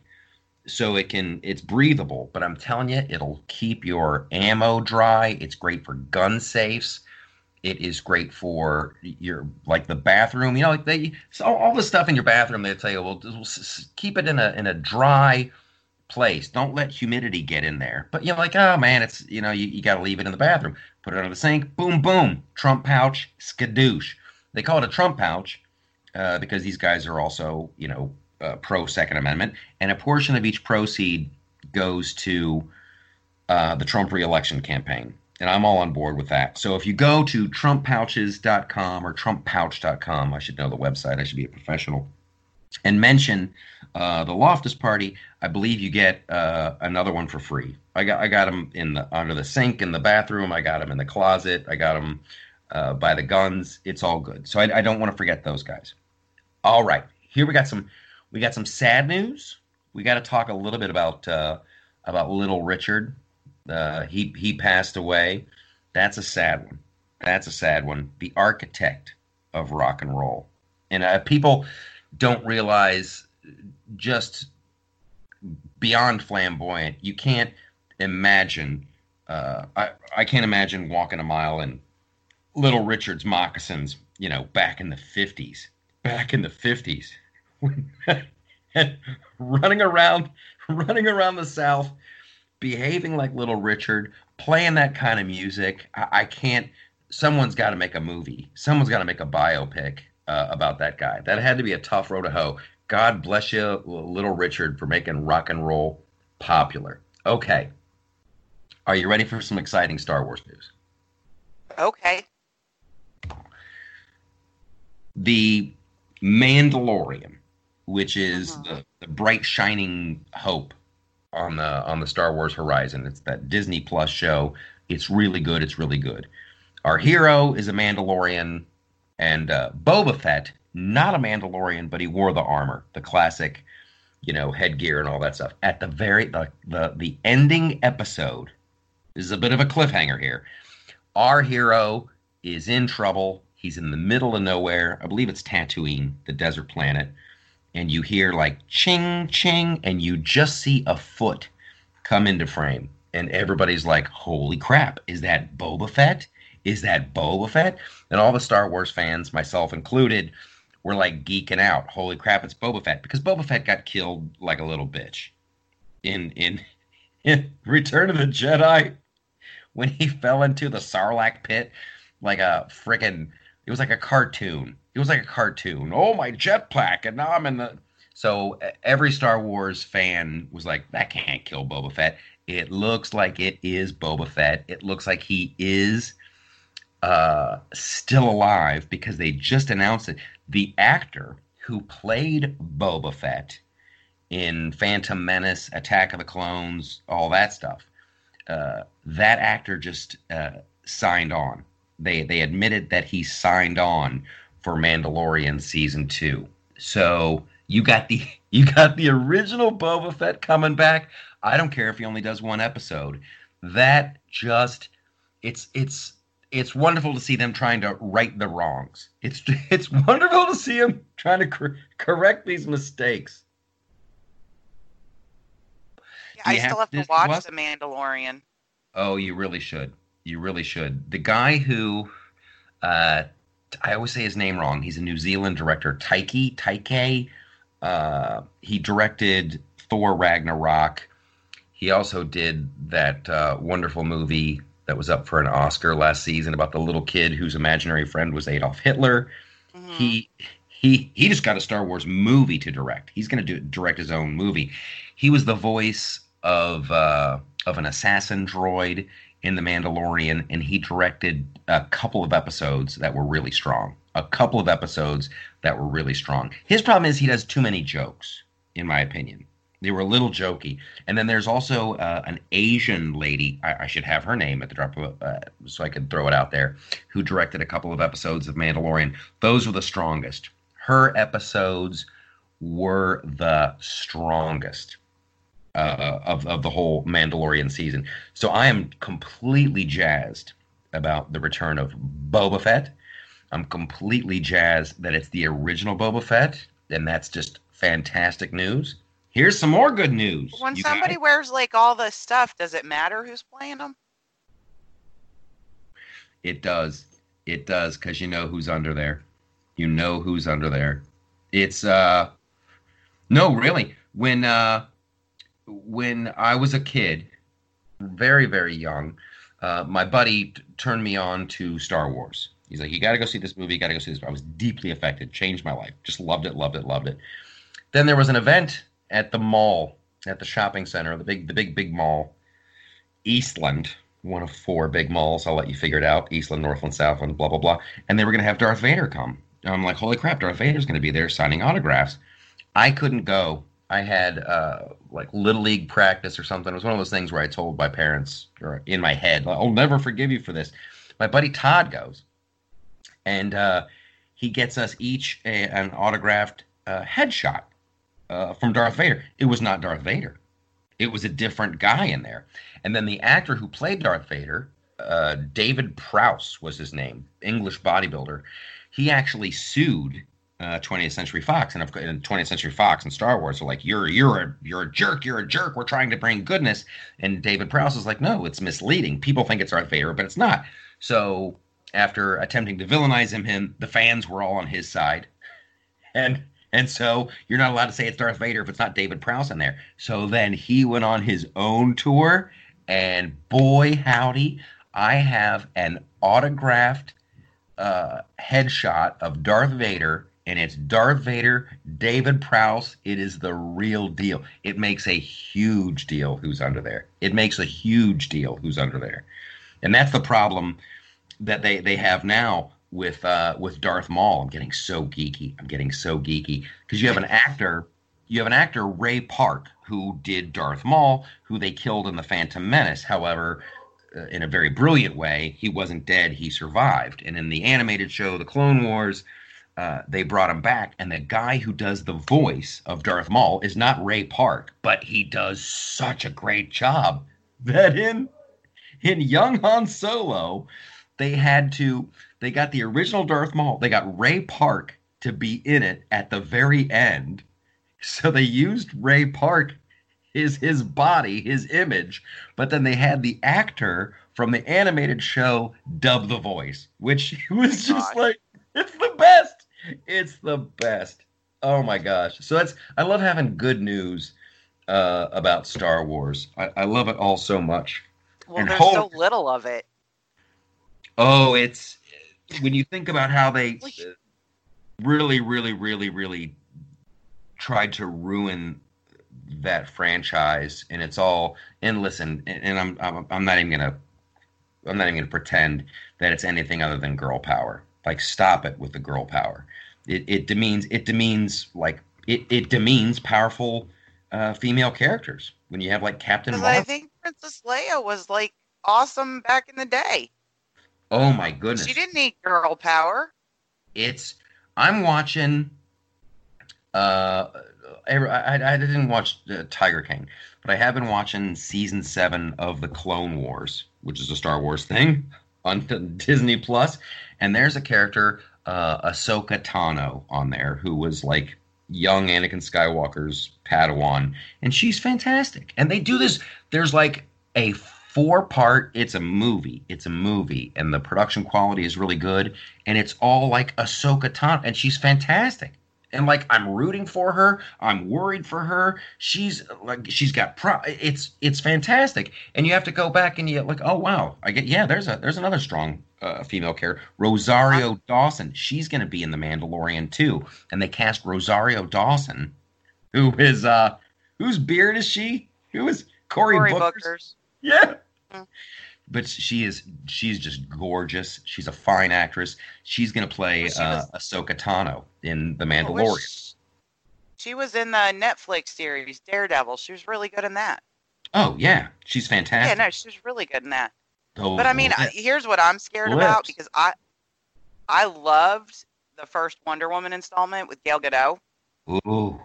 A: so it can it's breathable. But I'm telling you, it'll keep your ammo dry. It's great for gun safes. It is great for your like the bathroom. You know, like they so all, the stuff in your bathroom. They tell you, well, s- keep it in a in a dry place. Don't let humidity get in there. But you're like, oh man, it's you know, you, you got to leave it in the bathroom. Put it under the sink. Boom, boom. Trump pouch. Skadoosh. They call it a Trump pouch uh, because these guys are also you know uh, pro Second Amendment, and a portion of each proceed goes to uh, the Trump reelection campaign. And I'm all on board with that. So if you go to trumppouches.com or trumppouch.com, I should know the website. I should be a professional. And mention uh, the Loftus Party. I believe you get uh, another one for free. I got I got them in the under the sink in the bathroom. I got them in the closet. I got them uh, by the guns. It's all good. So I, I don't want to forget those guys. All right, here we got some we got some sad news. We got to talk a little bit about uh, about Little Richard. Uh, he he passed away. That's a sad one. That's a sad one. The architect of rock and roll, and uh, people don't realize just beyond flamboyant. You can't imagine. Uh, I I can't imagine walking a mile in Little Richard's moccasins. You know, back in the fifties. Back in the fifties, running around, running around the South behaving like little Richard, playing that kind of music. I, I can't. Someone's got to make a movie. Someone's got to make a biopic uh, about that guy. That had to be a tough road to hoe. God bless you, little Richard, for making rock and roll popular. Okay. Are you ready for some exciting Star Wars news?
B: Okay.
A: The Mandalorian, which is the, the bright shining hope on the on the Star Wars horizon. It's that Disney Plus show. It's really good. It's really good. Our hero is a Mandalorian, and uh, Boba Fett, not a Mandalorian, but he wore the armor, the classic, you know, headgear and all that stuff. At the very the the, the ending episode, this is a bit of a cliffhanger here. Our hero is in trouble. He's in the middle of nowhere. I believe it's Tatooine, the desert planet and you hear like ching ching and you just see a foot come into frame and everybody's like holy crap is that boba fett? Is that boba fett? And all the star wars fans myself included were like geeking out holy crap it's boba fett because boba fett got killed like a little bitch in in in return of the jedi when he fell into the sarlacc pit like a freaking it was like a cartoon it was like a cartoon. Oh, my jetpack, and now I'm in the. So every Star Wars fan was like, that can't kill Boba Fett. It looks like it is Boba Fett. It looks like he is uh, still alive because they just announced it. The actor who played Boba Fett in Phantom Menace, Attack of the Clones, all that stuff, uh, that actor just uh, signed on. They they admitted that he signed on for Mandalorian season two. So you got the you got the original Boba Fett coming back. I don't care if he only does one episode. That just it's it's it's wonderful to see them trying to right the wrongs. It's it's wonderful to see them trying to cor- correct these mistakes.
B: Yeah, I still have, have to watch The Mandalorian.
A: Oh, you really should. You really should. The guy who uh, I always say his name wrong. He's a New Zealand director, Taiki Taike. Uh, he directed Thor Ragnarok. He also did that uh, wonderful movie that was up for an Oscar last season about the little kid whose imaginary friend was Adolf Hitler. Mm-hmm. He he he just got a Star Wars movie to direct. He's going to direct his own movie. He was the voice of uh, of an assassin droid in The Mandalorian, and he directed a couple of episodes that were really strong. A couple of episodes that were really strong. His problem is he does too many jokes, in my opinion. They were a little jokey. And then there's also uh, an Asian lady, I, I, should have her name at the drop of, uh, so I could throw it out there, who directed a couple of episodes of Mandalorian. Those were the strongest. Her episodes were the strongest uh, of of the whole Mandalorian season. So I am completely jazzed about the return of Boba Fett. I'm completely jazzed that it's the original Boba Fett, and that's just fantastic news. Here's some more good news.
B: When somebody guys. wears like all the stuff, does it matter who's playing them?
A: It does. It does because you know who's under there. You know who's under there. It's uh no, really. When uh when I was a kid, very very young, uh, my buddy t- turned me on to Star Wars. He's like, "You got to go see this movie. You got to go see this." I was deeply affected. Changed my life. Just loved it. Loved it. Loved it. Then there was an event at the mall, at the shopping center, the big the big big mall, Eastland, one of four big malls. I'll let you figure it out. Eastland, Northland, Southland, blah blah blah. And they were to have Darth Vader come. I'm like, holy crap, Darth Vader's to be there signing autographs. I couldn't go I had uh, like little league practice or something. It was one of those things where I told my parents, or in my head, "I'll never forgive you for this." My buddy Todd goes, and uh, he gets us each a, an autographed uh, headshot uh, from Darth Vader. It was not Darth Vader; it was a different guy in there. And then the actor who played Darth Vader, uh, David Prowse was his name, English bodybuilder. He actually sued uh, 20th Century Fox, and of 20th Century Fox and Star Wars are like, "You're you're a you're a jerk, you're a jerk. We're trying to bring goodness." And David Prowse is like, "No, it's misleading. People think it's Darth Vader, but it's not." So after attempting to villainize him, him the fans were all on his side, and and so you're not allowed to say it's Darth Vader if it's not David Prowse in there. So then he went on his own tour, and boy howdy, I have an autographed uh, headshot of Darth Vader and it's Darth Vader, David Prowse. It is the real deal. It makes a huge deal who's under there. It makes a huge deal who's under there, and that's the problem that they they have now with uh, with Darth Maul. I'm getting so geeky. I'm getting so geeky because you have an actor. You have an actor Ray Park who did Darth Maul, who they killed in the Phantom Menace. However, uh, in a very brilliant way, he wasn't dead. He survived. And in the animated show, The Clone Wars, uh, they brought him back, and the guy who does the voice of Darth Maul is not Ray Park, but he does such a great job that in in Young Han Solo, they had to they got the original Darth Maul, they got Ray Park to be in it at the very end, so they used Ray Park his his body, his image, but then they had the actor from the animated show dub the voice, which was just like it's the best. It's the best. Oh my gosh. So that's I love having good news uh, about Star Wars. I, I love it all so much.
B: Well,
A: And
B: there's so little of it.
A: Oh, it's when you think about how they really, really, really, really tried to ruin that franchise, and it's all. And listen, and, and I'm, I'm I'm not even gonna I'm not even gonna pretend that it's anything other than girl power. Like, stop it with the girl power. It it demeans it demeans like it it demeans powerful uh, female characters when you have like Captain Marvel.
B: I think Princess Leia was like awesome back in the day.
A: oh my goodness!
B: She didn't need girl power.
A: it's I'm watching. Uh, I, I didn't watch uh, Tiger King, but I have been watching season seven of the Clone Wars, which is a Star Wars thing on Disney Plus, and there's a character, uh, Ahsoka Tano, on there who was like young Anakin Skywalker's Padawan, and she's fantastic. And they do this. There's like a four part. It's a movie. It's a movie, and the production quality is really good. And it's all like Ahsoka Tano, and she's fantastic. And like I'm rooting for her. I'm worried for her. She's like she's got pro. It's it's fantastic. And you have to go back and you like oh wow I get yeah there's a there's another strong uh, female character Rosario Dawson. She's going to be in the Mandalorian too. And they cast Rosario Dawson, who is uh whose beard is she? Who is Cory, Booker's?
B: Booker's.
A: Yeah.
B: Mm.
A: But she is she's just gorgeous. She's a fine actress. She's gonna play
B: Well, she
A: uh,
B: was-
A: Ahsoka Tano in The Mandalorian.
B: She She was in the Netflix series Daredevil. She was really good in that.
A: Oh yeah, she's fantastic.
B: Yeah, no, she was really good in that.
A: Those
B: But I mean, I- here's what I'm scared about because I I loved the first Wonder Woman installment with Gal Gadot.
A: ooh,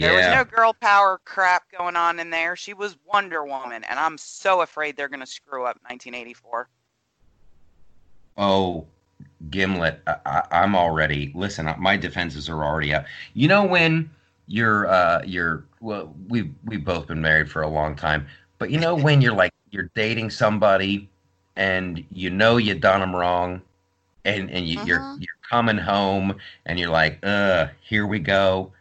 B: There was no girl power crap going on in there. She was Wonder Woman, and I'm so afraid they're going to screw up 1984.
A: Oh, Gimlet, I, I'm already. Listen, my defenses are already up. You know when you're, uh, you're. Well, we've we've both been married for a long time, but you know when you're like you're dating somebody, and you know you done them wrong, and and you, you're
B: Mhm.
A: you're coming home, and you're like, uh, here we go.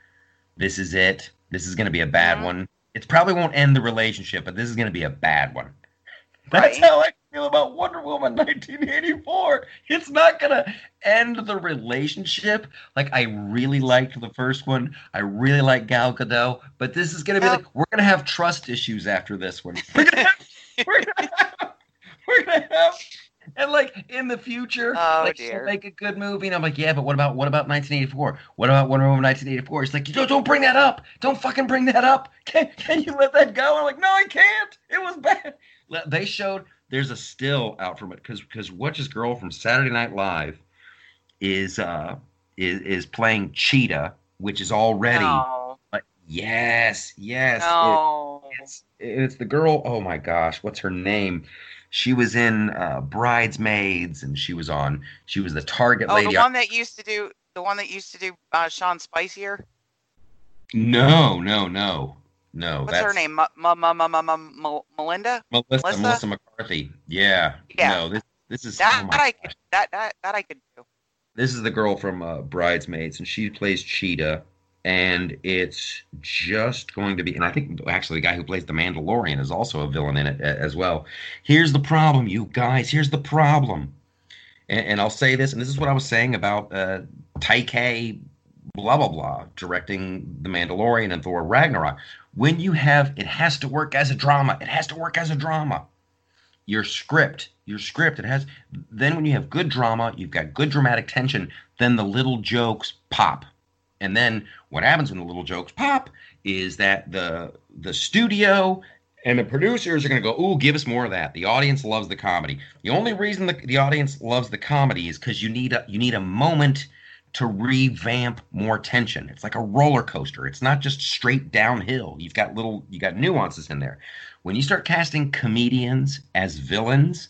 A: This is it. This is gonna be a bad
B: Mhm.
A: one. It probably won't end the relationship, but this is gonna be a bad one. That's
B: Right.
A: how I feel about Wonder Woman 1984. It's not going to end the relationship. Like, I really liked the first one. I really like Gal Gadot. But this is going to be like, we're going to have trust issues after this one. We're going to have, we're gonna have, we're gonna have, and like in the future,
B: Oh,
A: like she'll make a good movie. And I'm like, yeah, but what about what about 1984? What about Wonder Woman 1984? It's like, don't, don't bring that up. Don't fucking bring that up. Can, can you let that go? I'm like, no, I can't. It was bad. They showed there's a still out from it because because What's Girl from Saturday Night Live is uh is is playing Cheetah, which is already like yes, yes. it- it's it's the girl. Oh my gosh, what's her name? She was in uh, Bridesmaids, and she was on. She was the Target
B: oh,
A: lady.
B: the one that used to do the one that used to do uh, Sean Spicer.
A: no, no, no, no.
B: What's her name? Ma- Ma- Ma- Ma- Ma- Ma- Ma- Melinda.
A: Melissa,
B: Melissa?
A: Melissa McCarthy. Yeah.
B: Yeah.
A: No, this this is
B: That,
A: oh
B: that I could. That that that I could do.
A: this is the girl from uh, Bridesmaids, and she plays Cheetah, and it's just going to be. And I think actually the guy who plays the Mandalorian is also a villain in it as well. Here's the problem, you guys. Here's the problem, and, and I'll say this, and this is what I was saying about uh, Taika blah blah blah directing The Mandalorian and Thor Ragnarok. When you have it has to work as a drama. It has to work as a drama. Your script, your script, it has then when you have good drama, you've got good dramatic tension, then the little jokes pop. And then what happens when the little jokes pop is that the the studio and the producers are going to go, "Ooh, give us more of that." The audience loves the comedy. The only reason the, the audience loves the comedy is because you need a you need a moment to revamp more tension. It's like a roller coaster. It's not just straight downhill. You've got little you got nuances in there. When you start casting comedians as villains,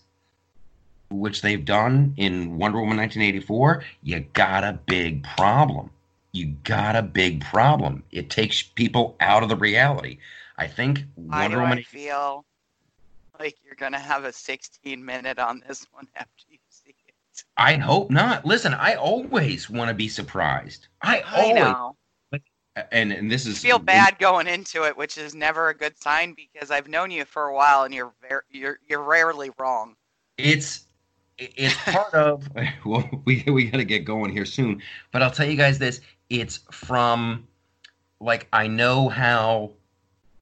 A: which they've done in Wonder Woman 1984, you got a big problem. You got a big problem. It takes people out of the reality. I think
B: Why
A: Wonder
B: do
A: Woman
B: I feel like you're gonna have a 16 minute on this one after you see it?
A: I hope not. Listen, I always want to be surprised. I
B: I
A: always
B: know.
A: and and this
B: I
A: is
B: feel bad going into it, which is never a good sign because I've known you for a while and you're ver- you're you're rarely wrong.
A: It's it's part of well we we got to get going here soon but i'll tell you guys this it's from like i know how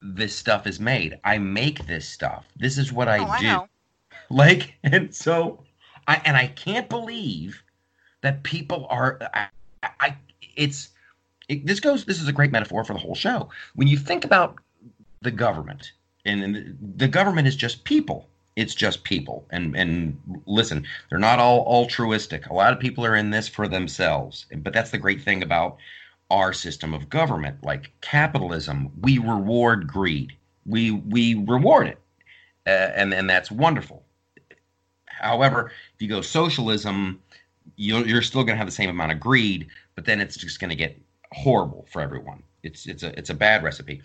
A: this stuff is made. I make this stuff. This is what i
B: oh, I
A: do.
B: know.
A: like and so i and i can't believe that people are i, I it's it, this goes this is a great metaphor for the whole show. When you think about the government and, and the, the government is just people it's just people. And and listen they're not all altruistic. A lot of people are in this for themselves. But that's the great thing about our system of government like capitalism. We reward greed. We we reward it. Uh, and and that's wonderful. However if you go socialism you're, you're still going to have the same amount of greed but then it's just going to get horrible for everyone. It's it's a it's a bad recipe.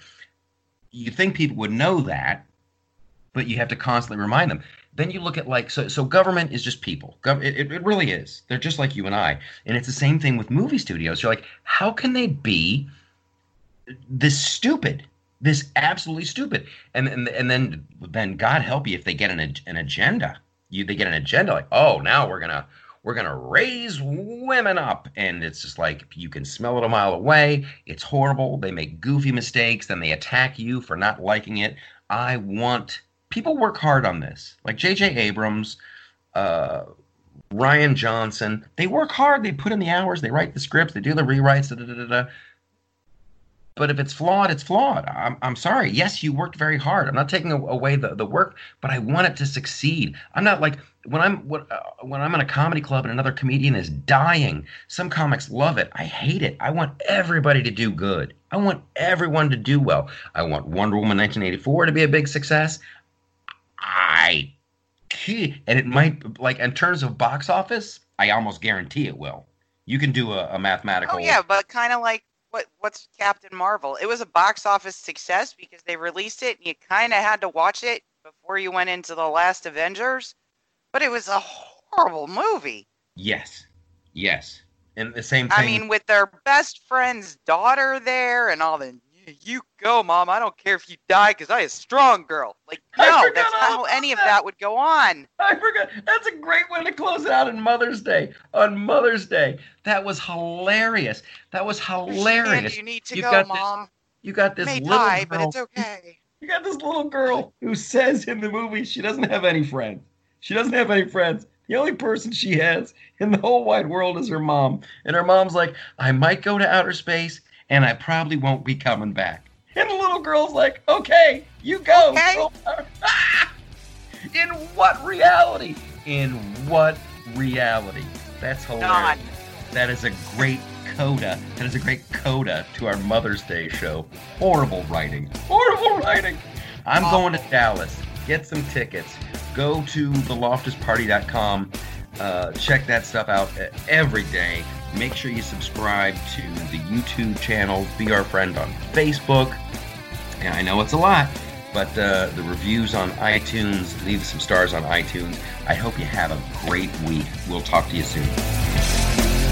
A: You think people would know that but you have to constantly remind them. Then you look at like so so government is just people. Gov- it, it, really is. They're just like you and I. And it's the same thing with movie studios. You're like, how can they be this stupid? This absolutely stupid. And and and then then God help you if they get an an agenda. You they get an agenda like, oh now we're gonna we're gonna raise women up and it's just like you can smell it a mile away it's horrible they make goofy mistakes then they attack you for not liking it i want people work hard on this. Like J.J. Abrams, uh, Rian Johnson, they work hard. They put in the hours. They write the scripts. They do the rewrites. Da, da, da. But if it's flawed, it's flawed. I'm, I'm sorry. Yes, you worked very hard. I'm not taking away the, the work, but I want it to succeed. I'm not like when I'm when, uh, when I'm in a comedy club and another comedian is dying. Some comics love it. I hate it. I want everybody to do good. I want everyone to do well. I want Wonder Woman 1984 to be a big success. I and it might like in terms of box office, I almost guarantee it will. You can do a, a mathematical.
B: Oh yeah, but kind of like what what's Captain Marvel? It was a box office success because they released it and you kind of had to watch it before you went into the last Avengers. But it was a horrible movie.
A: Yes, yes, and the same thing.
B: I mean, with their best friend's daughter there and all the you go, mom. I don't care if you die because I a strong girl. Like, no, that's not how any of that would go on.
A: I forgot. That's a great way to close it out on Mother's Day. On Mother's Day, that was hilarious. That was hilarious.
B: Understand you need to
A: You've
B: go,
A: got this-
B: mom.
A: You got this
B: May
A: little
B: die,
A: girl.
B: but it's okay.
A: You got this little girl who says in the movie she doesn't have any friends. She doesn't have any friends. The only person she has in the whole wide world is her mom. And her mom's like, I might go to outer space and I probably won't be coming back. And the little girl's like, okay, you go.
B: Okay.
A: In what reality? In what reality? That's hilarious.
B: None.
A: That is a great coda. That is a great coda to our Mother's Day show. Horrible writing. Horrible writing. I'm going to Dallas. Get some tickets. Go to theloftusparty.com. Uh, check that stuff out every day. Make sure you subscribe to the YouTube channel. Be our friend on Facebook. And I know it's a lot, but uh, the reviews on iTunes, leave some stars on iTunes. I hope you have a great week. We'll talk to you soon.